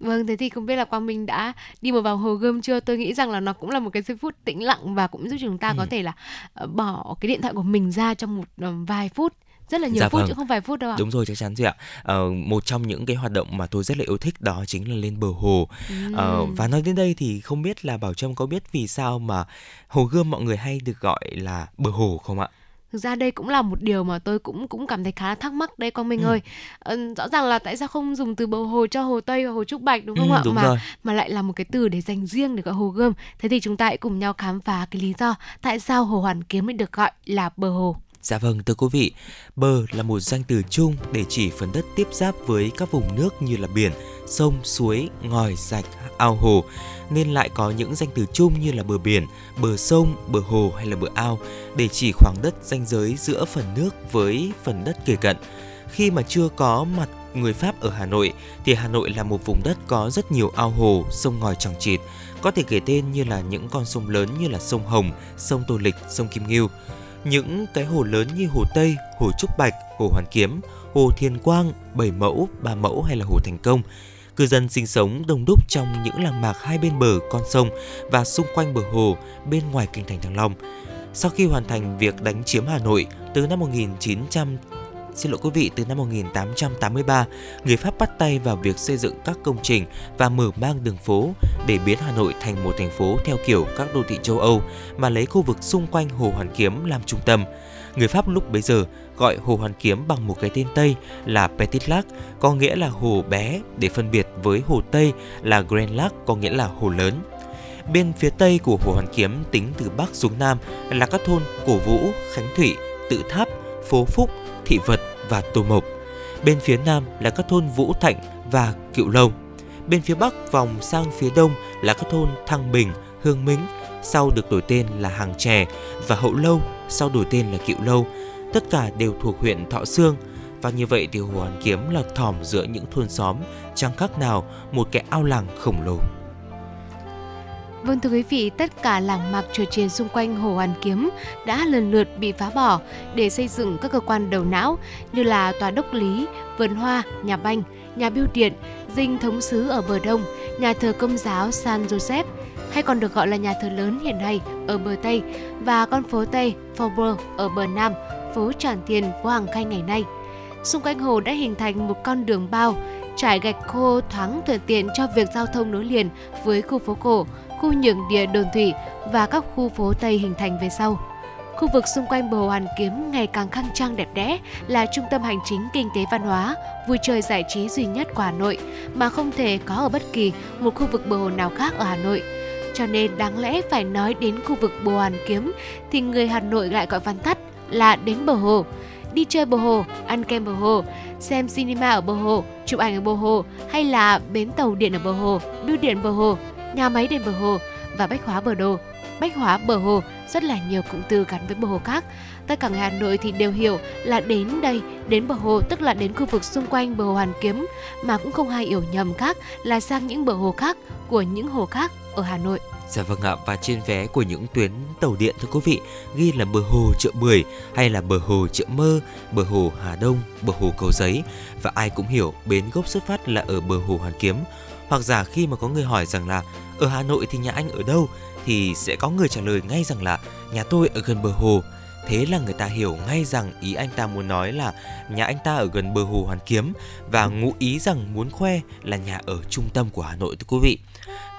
Vâng, thế thì không biết là Quang Minh đã đi một vào hồ gươm chưa? Tôi nghĩ rằng là nó cũng là một cái giây phút tĩnh lặng và cũng giúp chúng ta Ừ. có thể là ờ, bỏ cái điện thoại của mình ra trong một ờ, vài phút. Rất là nhiều Dạ phút vâng. chứ không vài phút đâu ạ. Đúng rồi chắc chắn rồi ạ. Ờ, một trong những cái hoạt động mà tôi rất là yêu thích đó chính là lên bờ hồ. Ừm. Ờ, và nói đến đây thì không biết là Bảo Trâm có biết vì sao mà hồ Gươm mọi người hay được gọi là bờ hồ không ạ? Thực ra đây cũng là một điều mà tôi cũng cũng cảm thấy khá là thắc mắc đây Quang Minh Ừ. ơi. Ờ, rõ ràng là tại sao không dùng từ bờ hồ cho hồ Tây và hồ Trúc Bạch đúng không Ừ, ạ? đúng mà rồi. mà lại là một cái từ để dành riêng để gọi hồ Gươm. Thế thì chúng ta hãy cùng nhau khám phá cái lý do tại sao hồ Hoàn Kiếm lại được gọi là bờ hồ. Dạ vâng, thưa quý vị, bờ là một danh từ chung để chỉ phần đất tiếp giáp với các vùng nước như là biển, sông, suối, ngòi, rạch, ao hồ, nên lại có những danh từ chung như là bờ biển, bờ sông, bờ hồ hay là bờ ao để chỉ khoảng đất ranh giới giữa phần nước với phần đất kề cận. Khi mà chưa có mặt người Pháp ở Hà Nội thì Hà Nội là một vùng đất có rất nhiều ao hồ, sông ngòi chằng chịt, có thể kể tên như là những con sông lớn như là sông Hồng, sông Tô Lịch, sông Kim Ngưu. Những cái hồ lớn như Hồ Tây, Hồ Trúc Bạch, Hồ Hoàn Kiếm, Hồ Thiên Quang, Bảy Mẫu, Ba Mẫu hay là Hồ Thành Công. Cư dân sinh sống đông đúc trong những làng mạc hai bên bờ con sông và xung quanh bờ hồ bên ngoài kinh thành Thăng Long. Sau khi hoàn thành việc đánh chiếm Hà Nội từ năm 1900 Xin lỗi quý vị, từ năm 1883, người Pháp bắt tay vào việc xây dựng các công trình và mở mang đường phố để biến Hà Nội thành một thành phố theo kiểu các đô thị châu Âu mà lấy khu vực xung quanh Hồ Hoàn Kiếm làm trung tâm. Người Pháp lúc bấy giờ gọi Hồ Hoàn Kiếm bằng một cái tên Tây là Petit Lac, có nghĩa là hồ bé để phân biệt với hồ Tây là Grand Lac, có nghĩa là hồ lớn. Bên phía tây của Hồ Hoàn Kiếm tính từ bắc xuống nam là các thôn Cổ Vũ, Khánh Thủy, Tự Tháp, Phố Phúc, Thị Vật và Tô Mộc. Bên phía nam là các thôn Vũ Thạnh và Cựu Lâu. Bên phía bắc vòng sang phía đông là các thôn Thăng Bình, Hương Mính, sau được đổi tên là Hàng Chè và Hậu Lâu, sau đổi tên là Cựu Lâu. Tất cả đều thuộc huyện Thọ Sương. Và như vậy thì Hồ Hoàn Kiếm là thỏm giữa những thôn xóm, chẳng khác nào một cái ao làng khổng lồ. Vâng thưa quý vị, tất cả làng mạc chùa chiền xung quanh Hồ Hoàn Kiếm đã lần lượt bị phá bỏ để xây dựng các cơ quan đầu não như là tòa đốc lý, vườn hoa, nhà banh, nhà bưu điện, dinh thống sứ ở bờ đông, nhà thờ công giáo San Joseph hay còn được gọi là nhà thờ lớn hiện nay ở bờ Tây và con phố Tây Faubourg ở bờ Nam, phố Tràng Tiền, phố Hàng Khay ngày nay. Xung quanh hồ đã hình thành một con đường bao trải gạch khô thoáng thuận tiện cho việc giao thông nối liền với khu phố cổ, khu nhượng địa đồn thủy và các khu phố Tây hình thành về sau. Khu vực xung quanh bờ Hồ Hoàn Kiếm ngày càng khang trang đẹp đẽ là trung tâm hành chính kinh tế văn hóa, vui chơi giải trí duy nhất của Hà Nội mà không thể có ở bất kỳ một khu vực bờ hồ nào khác ở Hà Nội. Cho nên đáng lẽ phải nói đến khu vực bờ Hoàn Kiếm thì người Hà Nội lại gọi văn tắt là đến bờ hồ. Đi chơi bờ hồ, ăn kem bờ hồ, xem cinema ở bờ hồ, chụp ảnh ở bờ hồ hay là bến tàu điện ở bờ hồ, đưa điện bờ hồ, nhà máy đền bờ hồ và bách hóa bờ đồ. Bách hóa bờ hồ rất là nhiều cụm từ gắn với bờ hồ khác. Tất cả người Hà Nội thì đều hiểu là đến đây, đến bờ hồ tức là đến khu vực xung quanh bờ hồ Hoàn Kiếm mà cũng không ai hiểu nhầm khác là sang những bờ hồ khác của những hồ khác ở Hà Nội. Dạ vâng ạ, và trên vé của những tuyến tàu điện thưa quý vị ghi là bờ hồ chợ Bưởi hay là bờ hồ chợ Mơ, bờ hồ Hà Đông, bờ hồ Cầu Giấy và ai cũng hiểu bến gốc xuất phát là ở bờ hồ Hoàn Kiếm. Hoặc giả khi mà có người hỏi rằng là ở Hà Nội thì nhà anh ở đâu thì sẽ có người trả lời ngay rằng là nhà tôi ở gần bờ hồ. Thế là người ta hiểu ngay rằng ý anh ta muốn nói là nhà anh ta ở gần bờ hồ Hoàn Kiếm và ngụ ý rằng muốn khoe là nhà ở trung tâm của Hà Nội thưa quý vị.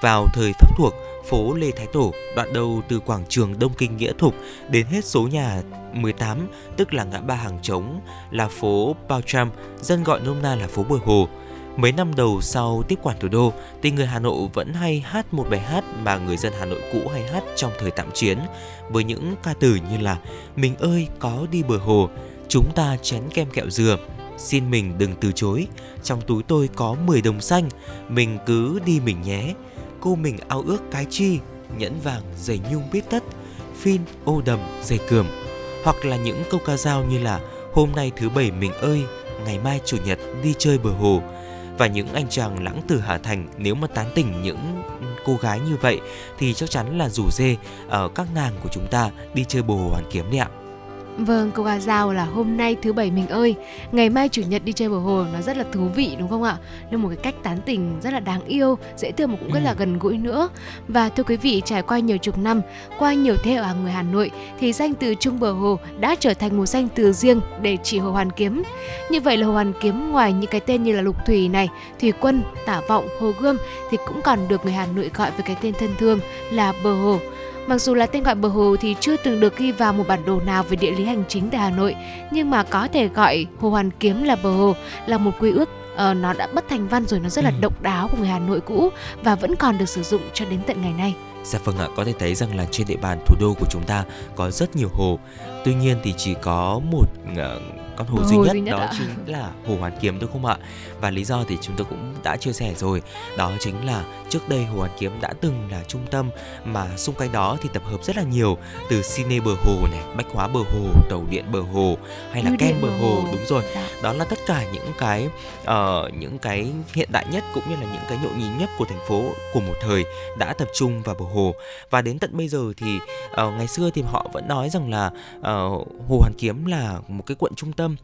Vào thời Pháp thuộc, phố Lê Thái Tổ, đoạn đầu từ quảng trường Đông Kinh Nghĩa Thục đến hết số nhà 18, tức là ngã ba hàng trống, là phố Bao Tram, dân gọi nôm na là phố Bờ Hồ. Mấy năm đầu sau tiếp quản thủ đô thì người Hà Nội vẫn hay hát một bài hát mà người dân Hà Nội cũ hay hát trong thời tạm chiến với những ca từ như là Mình ơi có đi bờ hồ, chúng ta chén kem kẹo dừa, xin mình đừng từ chối, trong túi tôi có 10 đồng xanh, mình cứ đi mình nhé, cô mình ao ước cái chi, nhẫn vàng giày nhung biết tất, phin ô đầm giày cườm, hoặc là những câu ca dao như là hôm nay thứ bảy mình ơi, ngày mai chủ nhật đi chơi bờ hồ, và những anh chàng lãng từ Hà Thành nếu mà tán tỉnh những cô gái như vậy thì chắc chắn là rủ dê ở các nàng của chúng ta đi chơi bồ hoàn kiếm đấy ạ. Vâng, câu ca dao là hôm nay thứ bảy mình ơi, ngày mai chủ nhật đi chơi bờ hồ nó rất là thú vị đúng không ạ? Là một cái cách tán tỉnh rất là đáng yêu, dễ thương mà cũng rất là ừ. gần gũi nữa. Và thưa quý vị, trải qua nhiều chục năm, qua nhiều thế ở người Hà Nội thì danh từ Trung bờ hồ đã trở thành một danh từ riêng để chỉ Hồ Hoàn Kiếm. Như vậy là Hồ Hoàn Kiếm ngoài những cái tên như là Lục Thủy này, Thủy Quân, Tả Vọng, Hồ Gươm thì cũng còn được người Hà Nội gọi với cái tên thân thương là bờ hồ. Mặc dù là tên gọi bờ hồ thì chưa từng được ghi vào một bản đồ nào về địa lý hành chính tại Hà Nội, nhưng mà có thể gọi Hồ Hoàn Kiếm là bờ hồ là một quy ước uh, nó đã bất thành văn rồi nó rất là ừ. độc đáo của người Hà Nội cũ và vẫn còn được sử dụng cho đến tận ngày nay. Dạ vâng ạ, có thể thấy rằng là trên địa bàn thủ đô của chúng ta có rất nhiều hồ. Tuy nhiên thì chỉ có một uh, con hồ, hồ duy nhất, duy nhất đó ạ. chính là hồ Hoàn Kiếm đúng không ạ? Và lý do thì chúng tôi cũng đã chia sẻ rồi, đó chính là trước đây hồ Hoàn Kiếm đã từng là trung tâm mà xung quanh đó thì tập hợp rất là nhiều từ cine bờ hồ này, bách hóa bờ hồ, tàu điện bờ hồ hay là ken bờ hồ. hồ đúng rồi. Dạ. Đó là tất cả những cái uh, những cái hiện đại nhất cũng như là những cái nhộn nhịp nhất của thành phố của một thời đã tập trung vào bờ hồ và đến tận bây giờ thì uh, ngày xưa thì họ vẫn nói rằng là uh, hồ Hoàn Kiếm là một cái quận trung tâm tâm.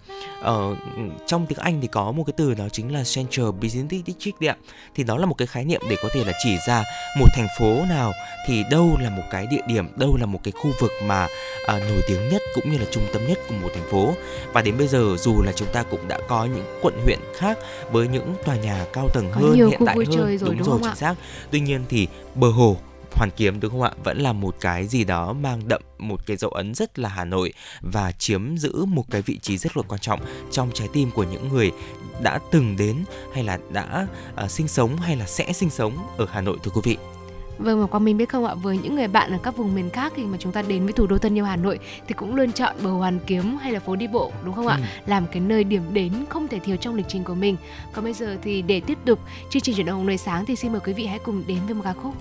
Ở ờ, trong tiếng Anh thì có một cái từ đó chính là Central Business District đấy ạ. Thì đó là một cái khái niệm để có thể là chỉ ra một thành phố nào thì đâu là một cái địa điểm đâu là một cái khu vực mà à, nổi tiếng nhất cũng như là trung tâm nhất của một thành phố. Và đến bây giờ dù là chúng ta cũng đã có những quận huyện khác với những tòa nhà cao tầng hơn hiện đại hơn rồi, đúng, đúng rồi chính xác. Tuy nhiên thì bờ hồ Hoàn Kiếm đúng không ạ? Vẫn là một cái gì đó mang đậm một cái dấu ấn rất là Hà Nội và chiếm giữ một cái vị trí rất là quan trọng trong trái tim của những người đã từng đến hay là đã uh, sinh sống hay là sẽ sinh sống ở Hà Nội thưa quý vị. Vâng và Quang Minh biết không ạ, với những người bạn ở các vùng miền khác khi mà chúng ta đến với thủ đô thân yêu Hà Nội thì cũng luôn chọn bờ Hoàn Kiếm hay là phố đi bộ đúng không ừ. ạ? Làm cái nơi điểm đến không thể thiếu trong lịch trình của mình. Còn bây giờ thì để tiếp tục chương trình chuyển động nơi sáng thì xin mời quý vị hãy cùng đến với một ca khúc.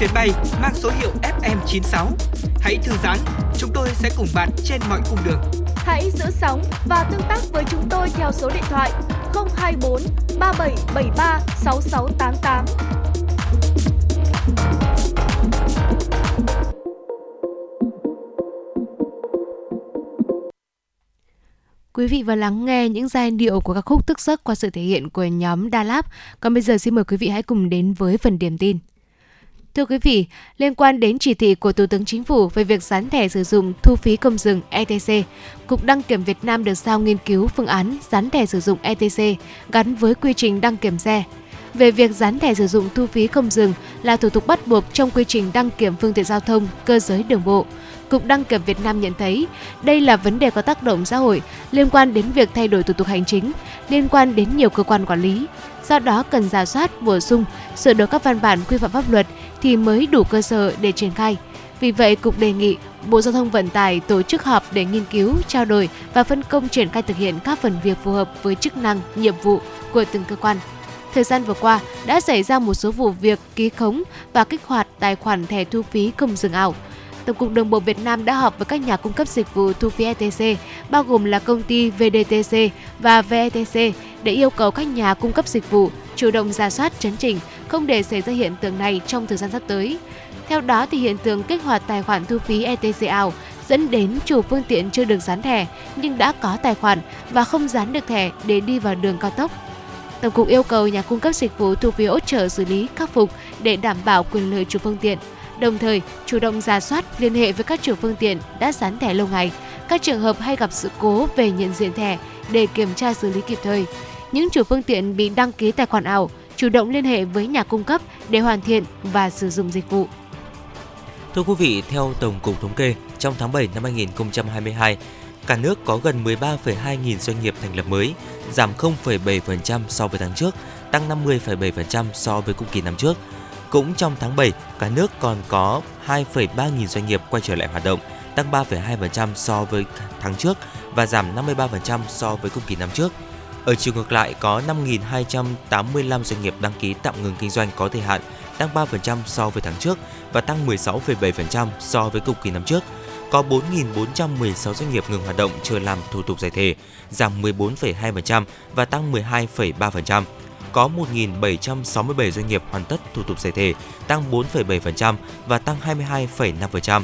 Chuyến bay mang số hiệu FM96. Hãy thư giãn, chúng tôi sẽ cùng bạn trên mọi cung đường. Hãy giữ sóng và tương tác với chúng tôi theo số điện thoại 024 3773 6688. Quý vị vừa lắng nghe những giai điệu của các khúc tức giấc qua sự thể hiện của nhóm Đà Lạt. Còn bây giờ xin mời quý vị hãy cùng đến với phần điểm tin. Thưa quý vị, liên quan đến chỉ thị của Thủ tướng Chính phủ về việc gián thẻ sử dụng thu phí công dừng ETC, Cục Đăng kiểm Việt Nam được giao nghiên cứu phương án gián thẻ sử dụng ETC gắn với quy trình đăng kiểm xe. Về việc gián thẻ sử dụng thu phí không dừng là thủ tục bắt buộc trong quy trình đăng kiểm phương tiện giao thông, cơ giới đường bộ. Cục Đăng kiểm Việt Nam nhận thấy đây là vấn đề có tác động xã hội liên quan đến việc thay đổi thủ tục hành chính, liên quan đến nhiều cơ quan quản lý. Do đó cần giả soát, bổ sung, sửa đổi các văn bản quy phạm pháp luật thì mới đủ cơ sở để triển khai. Vì vậy, Cục đề nghị Bộ Giao thông Vận tải tổ chức họp để nghiên cứu, trao đổi và phân công triển khai thực hiện các phần việc phù hợp với chức năng, nhiệm vụ của từng cơ quan. Thời gian vừa qua đã xảy ra một số vụ việc ký khống và kích hoạt tài khoản thẻ thu phí không dừng ảo. Tổng cục Đường bộ Việt Nam đã họp với các nhà cung cấp dịch vụ thu phí ETC, bao gồm là công ty VDTC và VETC để yêu cầu các nhà cung cấp dịch vụ chủ động ra soát chấn chỉnh, không để xảy ra hiện tượng này trong thời gian sắp tới. Theo đó thì hiện tượng kích hoạt tài khoản thu phí ETC ảo dẫn đến chủ phương tiện chưa được dán thẻ nhưng đã có tài khoản và không dán được thẻ để đi vào đường cao tốc. Tổng cục yêu cầu nhà cung cấp dịch vụ thu phí hỗ trợ xử lý khắc phục để đảm bảo quyền lợi chủ phương tiện. Đồng thời, chủ động ra soát liên hệ với các chủ phương tiện đã dán thẻ lâu ngày, các trường hợp hay gặp sự cố về nhận diện thẻ để kiểm tra xử lý kịp thời. Những chủ phương tiện bị đăng ký tài khoản ảo chủ động liên hệ với nhà cung cấp để hoàn thiện và sử dụng dịch vụ. Thưa quý vị, theo Tổng cục Thống kê, trong tháng 7 năm 2022, cả nước có gần 13,2 nghìn doanh nghiệp thành lập mới, giảm 0,7% so với tháng trước, tăng 50,7% so với cùng kỳ năm trước. Cũng trong tháng 7, cả nước còn có 2,3 nghìn doanh nghiệp quay trở lại hoạt động, tăng 3,2% so với tháng trước và giảm 53% so với cùng kỳ năm trước. Ở chiều ngược lại có 5.285 doanh nghiệp đăng ký tạm ngừng kinh doanh có thời hạn, tăng 3% so với tháng trước và tăng 16,7% so với cùng kỳ năm trước. Có 4.416 doanh nghiệp ngừng hoạt động chưa làm thủ tục giải thể, giảm 14,2% và tăng 12,3% có 1.767 doanh nghiệp hoàn tất thủ tục giải thể, tăng 4,7% và tăng 22,5%.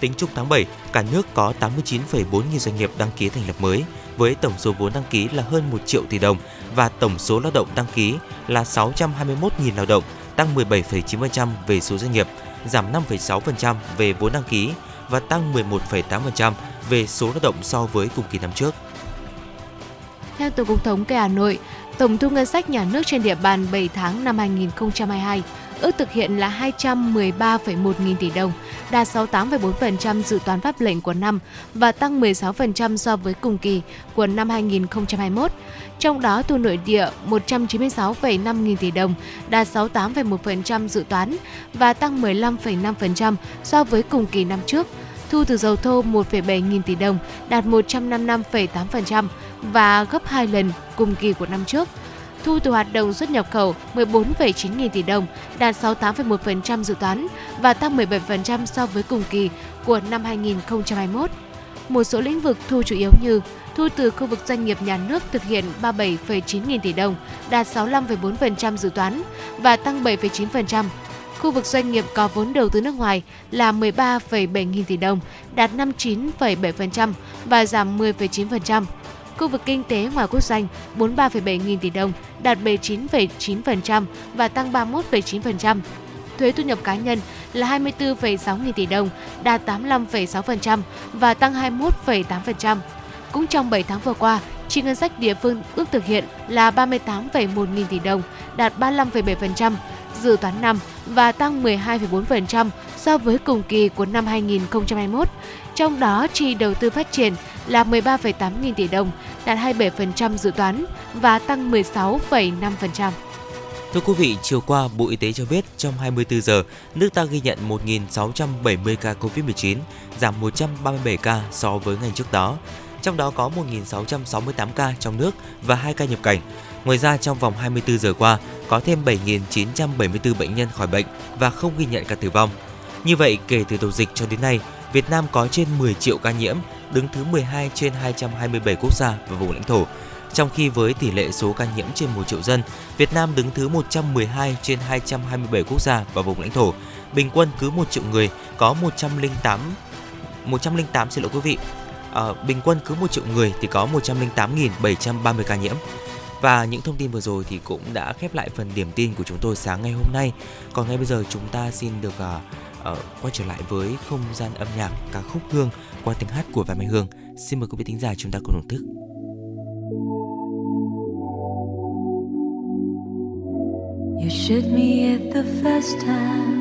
Tính chung tháng 7, cả nước có 89,4 nghìn doanh nghiệp đăng ký thành lập mới, với tổng số vốn đăng ký là hơn 1 triệu tỷ đồng và tổng số lao động đăng ký là 621.000 lao động, tăng 17,9% về số doanh nghiệp, giảm 5,6% về vốn đăng ký và tăng 11,8% về số lao động so với cùng kỳ năm trước. Theo Tổng cục Thống kê Hà Nội, tổng thu ngân sách nhà nước trên địa bàn 7 tháng năm 2022 ước thực hiện là 213,1 nghìn tỷ đồng, đạt 68,4% dự toán pháp lệnh của năm và tăng 16% so với cùng kỳ của năm 2021. Trong đó thu nội địa 196,5 nghìn tỷ đồng, đạt 68,1% dự toán và tăng 15,5% so với cùng kỳ năm trước. Thu từ dầu thô 1,7 nghìn tỷ đồng, đạt 155,8% và gấp 2 lần cùng kỳ của năm trước thu từ hoạt động xuất nhập khẩu 14,9 nghìn tỷ đồng, đạt 68,1% dự toán và tăng 17% so với cùng kỳ của năm 2021. Một số lĩnh vực thu chủ yếu như thu từ khu vực doanh nghiệp nhà nước thực hiện 37,9 nghìn tỷ đồng, đạt 65,4% dự toán và tăng 7,9%. Khu vực doanh nghiệp có vốn đầu tư nước ngoài là 13,7 nghìn tỷ đồng, đạt 59,7% và giảm 10,9% khu vực kinh tế ngoài quốc doanh 43,7 nghìn tỷ đồng, đạt 79,9% và tăng 31,9%. Thuế thu nhập cá nhân là 24,6 nghìn tỷ đồng, đạt 85,6% và tăng 21,8%. Cũng trong 7 tháng vừa qua, chi ngân sách địa phương ước thực hiện là 38,1 nghìn tỷ đồng, đạt 35,7%, dự toán năm và tăng 12,4% so với cùng kỳ của năm 2021. Trong đó, chi đầu tư phát triển là 13,8 nghìn tỷ đồng, đạt 27% dự toán và tăng 16,5%. Thưa quý vị, chiều qua Bộ Y tế cho biết trong 24 giờ, nước ta ghi nhận 1.670 ca COVID-19, giảm 137 ca so với ngày trước đó. Trong đó có 1.668 ca trong nước và 2 ca nhập cảnh. Ngoài ra, trong vòng 24 giờ qua, có thêm 7.974 bệnh nhân khỏi bệnh và không ghi nhận ca tử vong. Như vậy, kể từ đầu dịch cho đến nay, Việt Nam có trên 10 triệu ca nhiễm, đứng thứ 12 trên 227 quốc gia và vùng lãnh thổ. Trong khi với tỷ lệ số ca nhiễm trên 1 triệu dân, Việt Nam đứng thứ 112 trên 227 quốc gia và vùng lãnh thổ. Bình quân cứ 1 triệu người có 108 108 xin lỗi quý vị. À, bình quân cứ 1 triệu người thì có 108.730 ca nhiễm. Và những thông tin vừa rồi thì cũng đã khép lại phần điểm tin của chúng tôi sáng ngày hôm nay. Còn ngay bây giờ chúng ta xin được uh, ở quay trở lại với không gian âm nhạc ca khúc Hương qua tiếng hát của Văn Mai Hương. Xin mời quý vị thính giả chúng ta cùng thưởng thức. You shoot me at the first time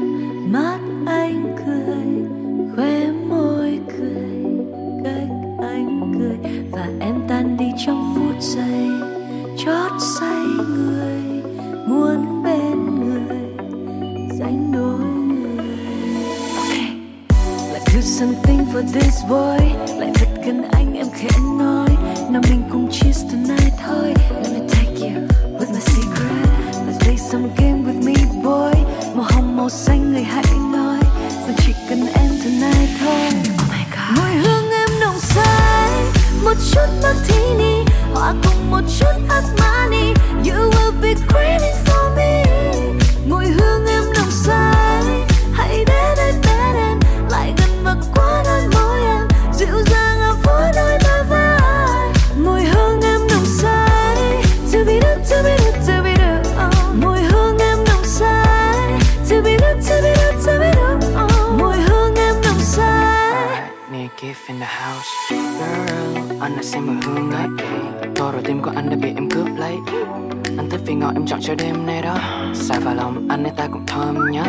Mắt anh cười, Khóe môi cười, Cách anh cười Và em tan đi trong phút giây, Chót say người Muốn something for this boy. Lại thật gần anh em khẽ nói. Nào mình cùng cheers tonight thôi. Let me take you with my secret. Let's play some game with me boy. Màu hồng màu xanh người hãy nói. Rằng chỉ cần em tonight thôi. Oh my god. Mùi hương em nồng say. Một chút martini Hòa cùng một chút Armani You will be craving for me. Mùi hương xem mùi hương ấy Tô rồi tim của anh đã bị em cướp lấy. Anh thích vì ngọt em chọn cho đêm nay đó. Xa vào lòng anh ấy ta cũng thơm nhất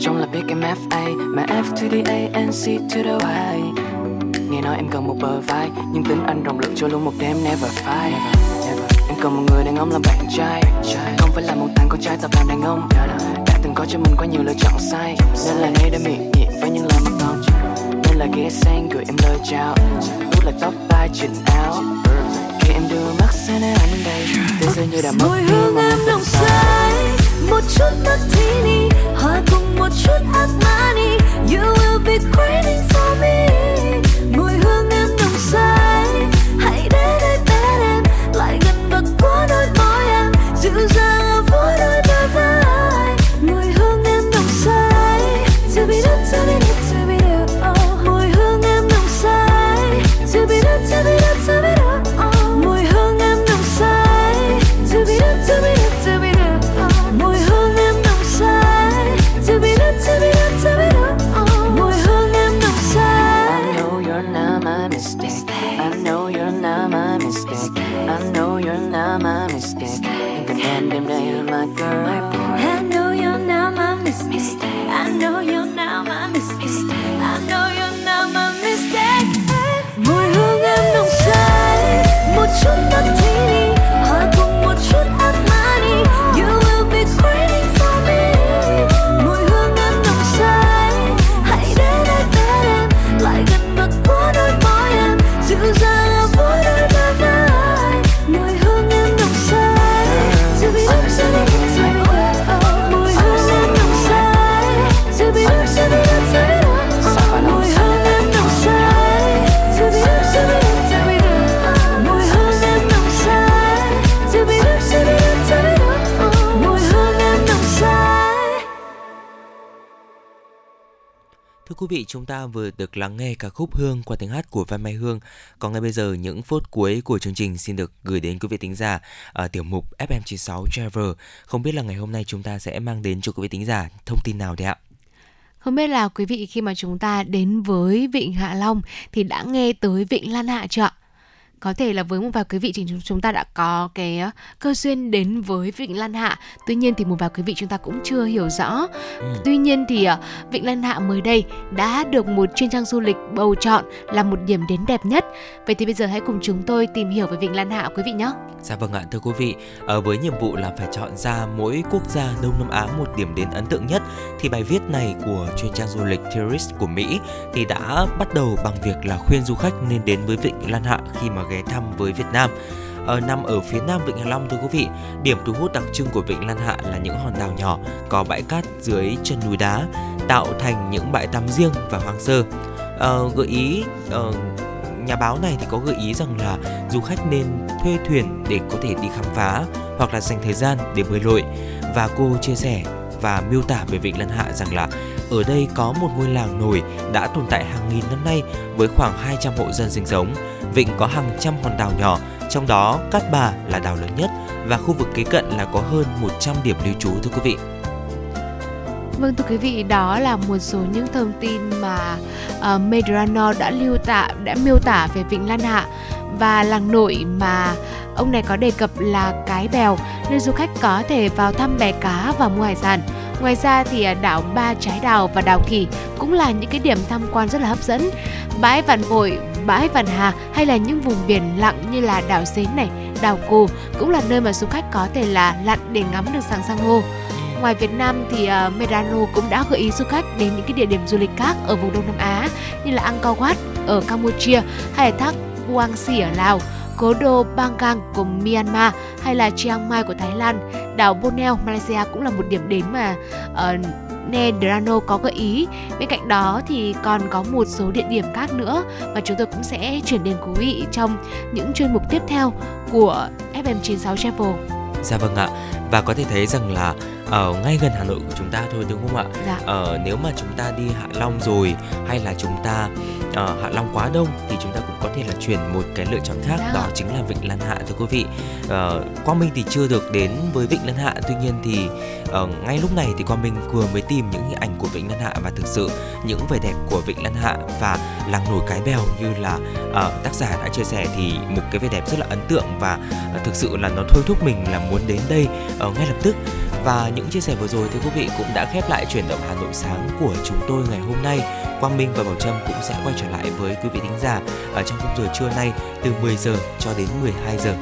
Trong là biết em FA Mà F to the A and C to the Y. Nghe nói em cần một bờ vai nhưng tính anh rộng lượng cho luôn một đêm never fight never, never. em cần một người đàn ông làm bạn trai. Không phải là một thằng con trai tập làm đàn ông. Đã từng có cho mình quá nhiều lựa chọn sai. Nên là nay đã miệng nhiệt với những lời mà con là ghé sang gửi em lời chào. Tốt là tóc tai chỉnh áo. Khi em đưa mắt sang nơi anh đây. Thế giới như đã mất mùi hương em nồng say một chút martini hòa cùng một chút Armani you will be waiting for me Thưa quý vị, chúng ta vừa được lắng nghe ca khúc Hương qua tiếng hát của Văn Mai Hương. Còn ngay bây giờ, những phút cuối của chương trình xin được gửi đến quý vị thính giả ở tiểu mục FM96 Travel. Không biết là ngày hôm nay chúng ta sẽ mang đến cho quý vị thính giả thông tin nào đấy ạ? Không biết là quý vị khi mà chúng ta đến với Vịnh Hạ Long thì đã nghe tới Vịnh Lan Hạ chưa ạ? Có thể là với một vài quý vị thì chúng- ta đã có cái cơ duyên đến với Vịnh Lan Hạ. Tuy nhiên thì một vài quý vị chúng ta cũng chưa hiểu rõ. Tuy nhiên thì ờ, Vịnh Lan Hạ mới đây đã được một chuyên trang du lịch bầu chọn là một điểm đến đẹp nhất. Vậy thì bây giờ hãy cùng chúng tôi tìm hiểu về Vịnh Lan Hạ quý vị nhé. Dạ vâng ạ, thưa quý vị, ờ, với nhiệm vụ là phải chọn ra mỗi quốc gia Đông Nam Á một điểm đến ấn tượng nhất thì bài viết này của chuyên trang du lịch Tourist của Mỹ thì đã bắt đầu bằng việc là khuyên du khách nên đến với Vịnh Lan Hạ khi mà ghé thăm với Việt Nam. Ở nằm ở phía nam Vịnh Hạ Long thưa quý vị, điểm thu hút đặc trưng của Vịnh Lan Hạ là những hòn đảo nhỏ có bãi cát dưới chân núi đá tạo thành những bãi tắm riêng và hoang sơ. Ờ, gợi ý ờ, nhà báo này thì có gợi ý rằng là du khách nên thuê thuyền để có thể đi khám phá hoặc là dành thời gian để bơi lội và cô chia sẻ và miêu tả về Vịnh Lan Hạ rằng là ở đây có một ngôi làng nổi đã tồn tại hàng nghìn năm nay với khoảng 200 hộ dân sinh sống. Vịnh có hàng trăm hòn đảo nhỏ, trong đó Cát Bà là đảo lớn nhất và khu vực kế cận là có hơn 100 điểm lưu trú thưa quý vị. Vâng thưa quý vị, đó là một số những thông tin mà uh, Medrano đã lưu tả đã miêu tả về Vịnh Lan Hạ và làng nổi mà ông này có đề cập là Cái Bèo, nơi du khách có thể vào thăm bè cá và mua hải sản. Ngoài ra thì à, đảo Ba Trái Đào và đảo kỳ cũng là những cái điểm tham quan rất là hấp dẫn. Bãi Vạn Vội, bãi Vạn Hà hay là những vùng biển lặng như là đảo Xến này, đảo Cù cũng là nơi mà du khách có thể là lặn để ngắm được sáng san hô. Ngoài Việt Nam thì uh, cũng đã gợi ý du khách đến những cái địa điểm du lịch khác ở vùng Đông Nam Á như là Angkor Wat ở Campuchia hay là thác Huang Si ở Lào, cố đô Bangkok của Myanmar hay là Chiang Mai của Thái Lan, đảo Borneo Malaysia cũng là một điểm đến mà uh, Nedrano có gợi ý. Bên cạnh đó thì còn có một số địa điểm khác nữa mà chúng tôi cũng sẽ chuyển đến quý vị trong những chuyên mục tiếp theo của FM96 Travel. Dạ vâng ạ. Và có thể thấy rằng là ở ngay gần Hà Nội của chúng ta thôi đúng không ạ? Dạ. Ờ, nếu mà chúng ta đi Hạ Long rồi hay là chúng ta ờ, Hạ Long quá đông thì chúng ta cũng có thể là chuyển một cái lựa chọn khác Dạ. đó chính là Vịnh Lan Hạ thưa quý vị. Ờ, Quang Minh thì chưa được đến với Vịnh Lan Hạ tuy nhiên thì ờ, ngay lúc này thì Quang Minh vừa mới tìm những hình ảnh của Vịnh Lan Hạ và thực sự những vẻ đẹp của Vịnh Lan Hạ và làng nổi Cái Bèo như là ờ, tác giả đã chia sẻ thì một cái vẻ đẹp rất là ấn tượng và ờ, thực sự là nó thôi thúc mình là muốn đến đây ờ, ngay lập tức và những chia sẻ vừa rồi thì quý vị cũng đã khép lại chuyển động Hà Nội sáng của chúng tôi ngày hôm nay. Quang Minh và Bảo Trâm cũng sẽ quay trở lại với quý vị thính giả ở trong khung giờ trưa nay từ 10 giờ cho đến 12 giờ.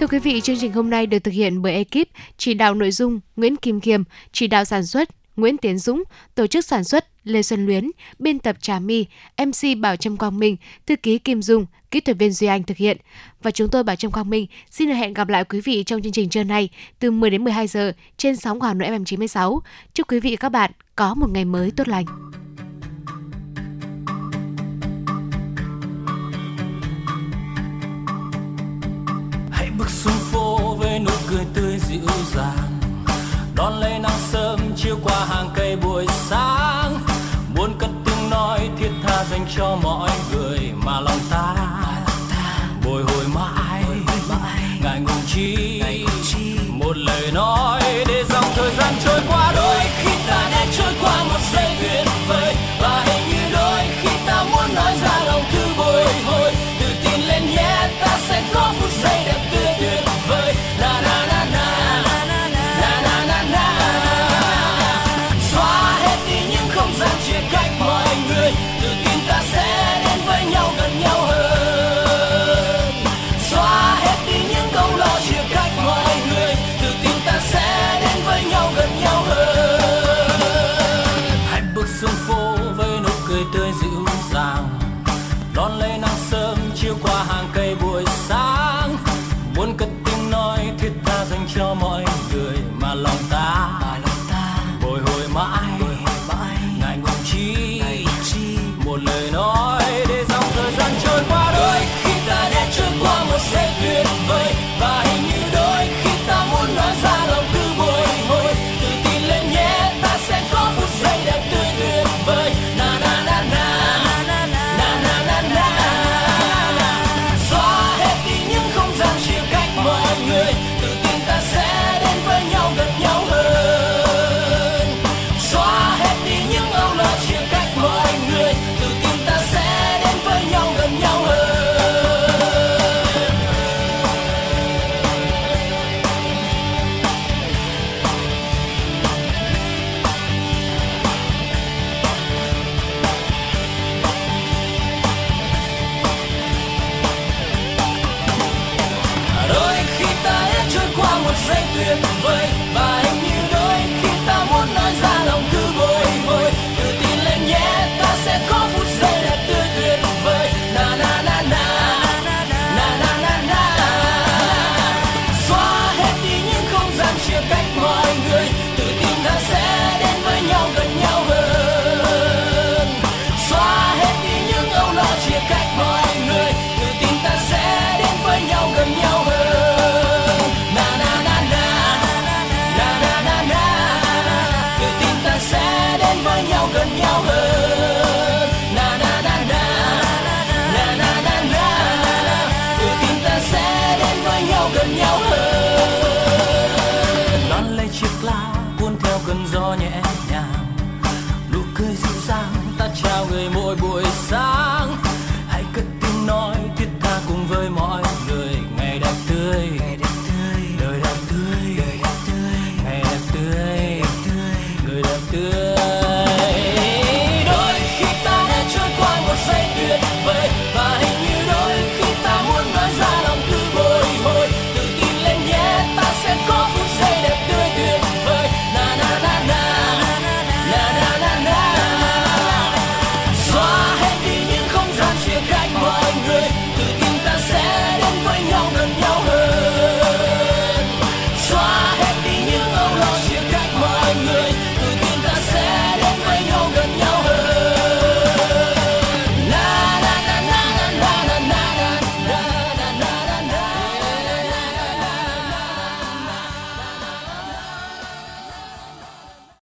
Thưa quý vị, chương trình hôm nay được thực hiện bởi ekip chỉ đạo nội dung Nguyễn Kim Kiêm, chỉ đạo sản xuất Nguyễn Tiến Dũng, tổ chức sản xuất Lê Xuân Luyến, biên tập Trà My, MC Bảo Trâm Quang Minh, thư ký Kim Dung, kỹ thuật viên Duy Anh thực hiện. Và chúng tôi Bảo Trâm Quang Minh xin được hẹn gặp lại quý vị trong chương trình trưa nay từ 10 đến 12 giờ trên sóng Hà Nội FM 96. Chúc quý vị và các bạn có một ngày mới tốt lành. hãy bước xuống phố với nụ cười tươi dịu dàng đón lấy nắng sớm chiếu qua hàng cây buổi sáng dành cho mọi người mà lòng ta. Bồi hồi mãi ngại ngùng chi get away.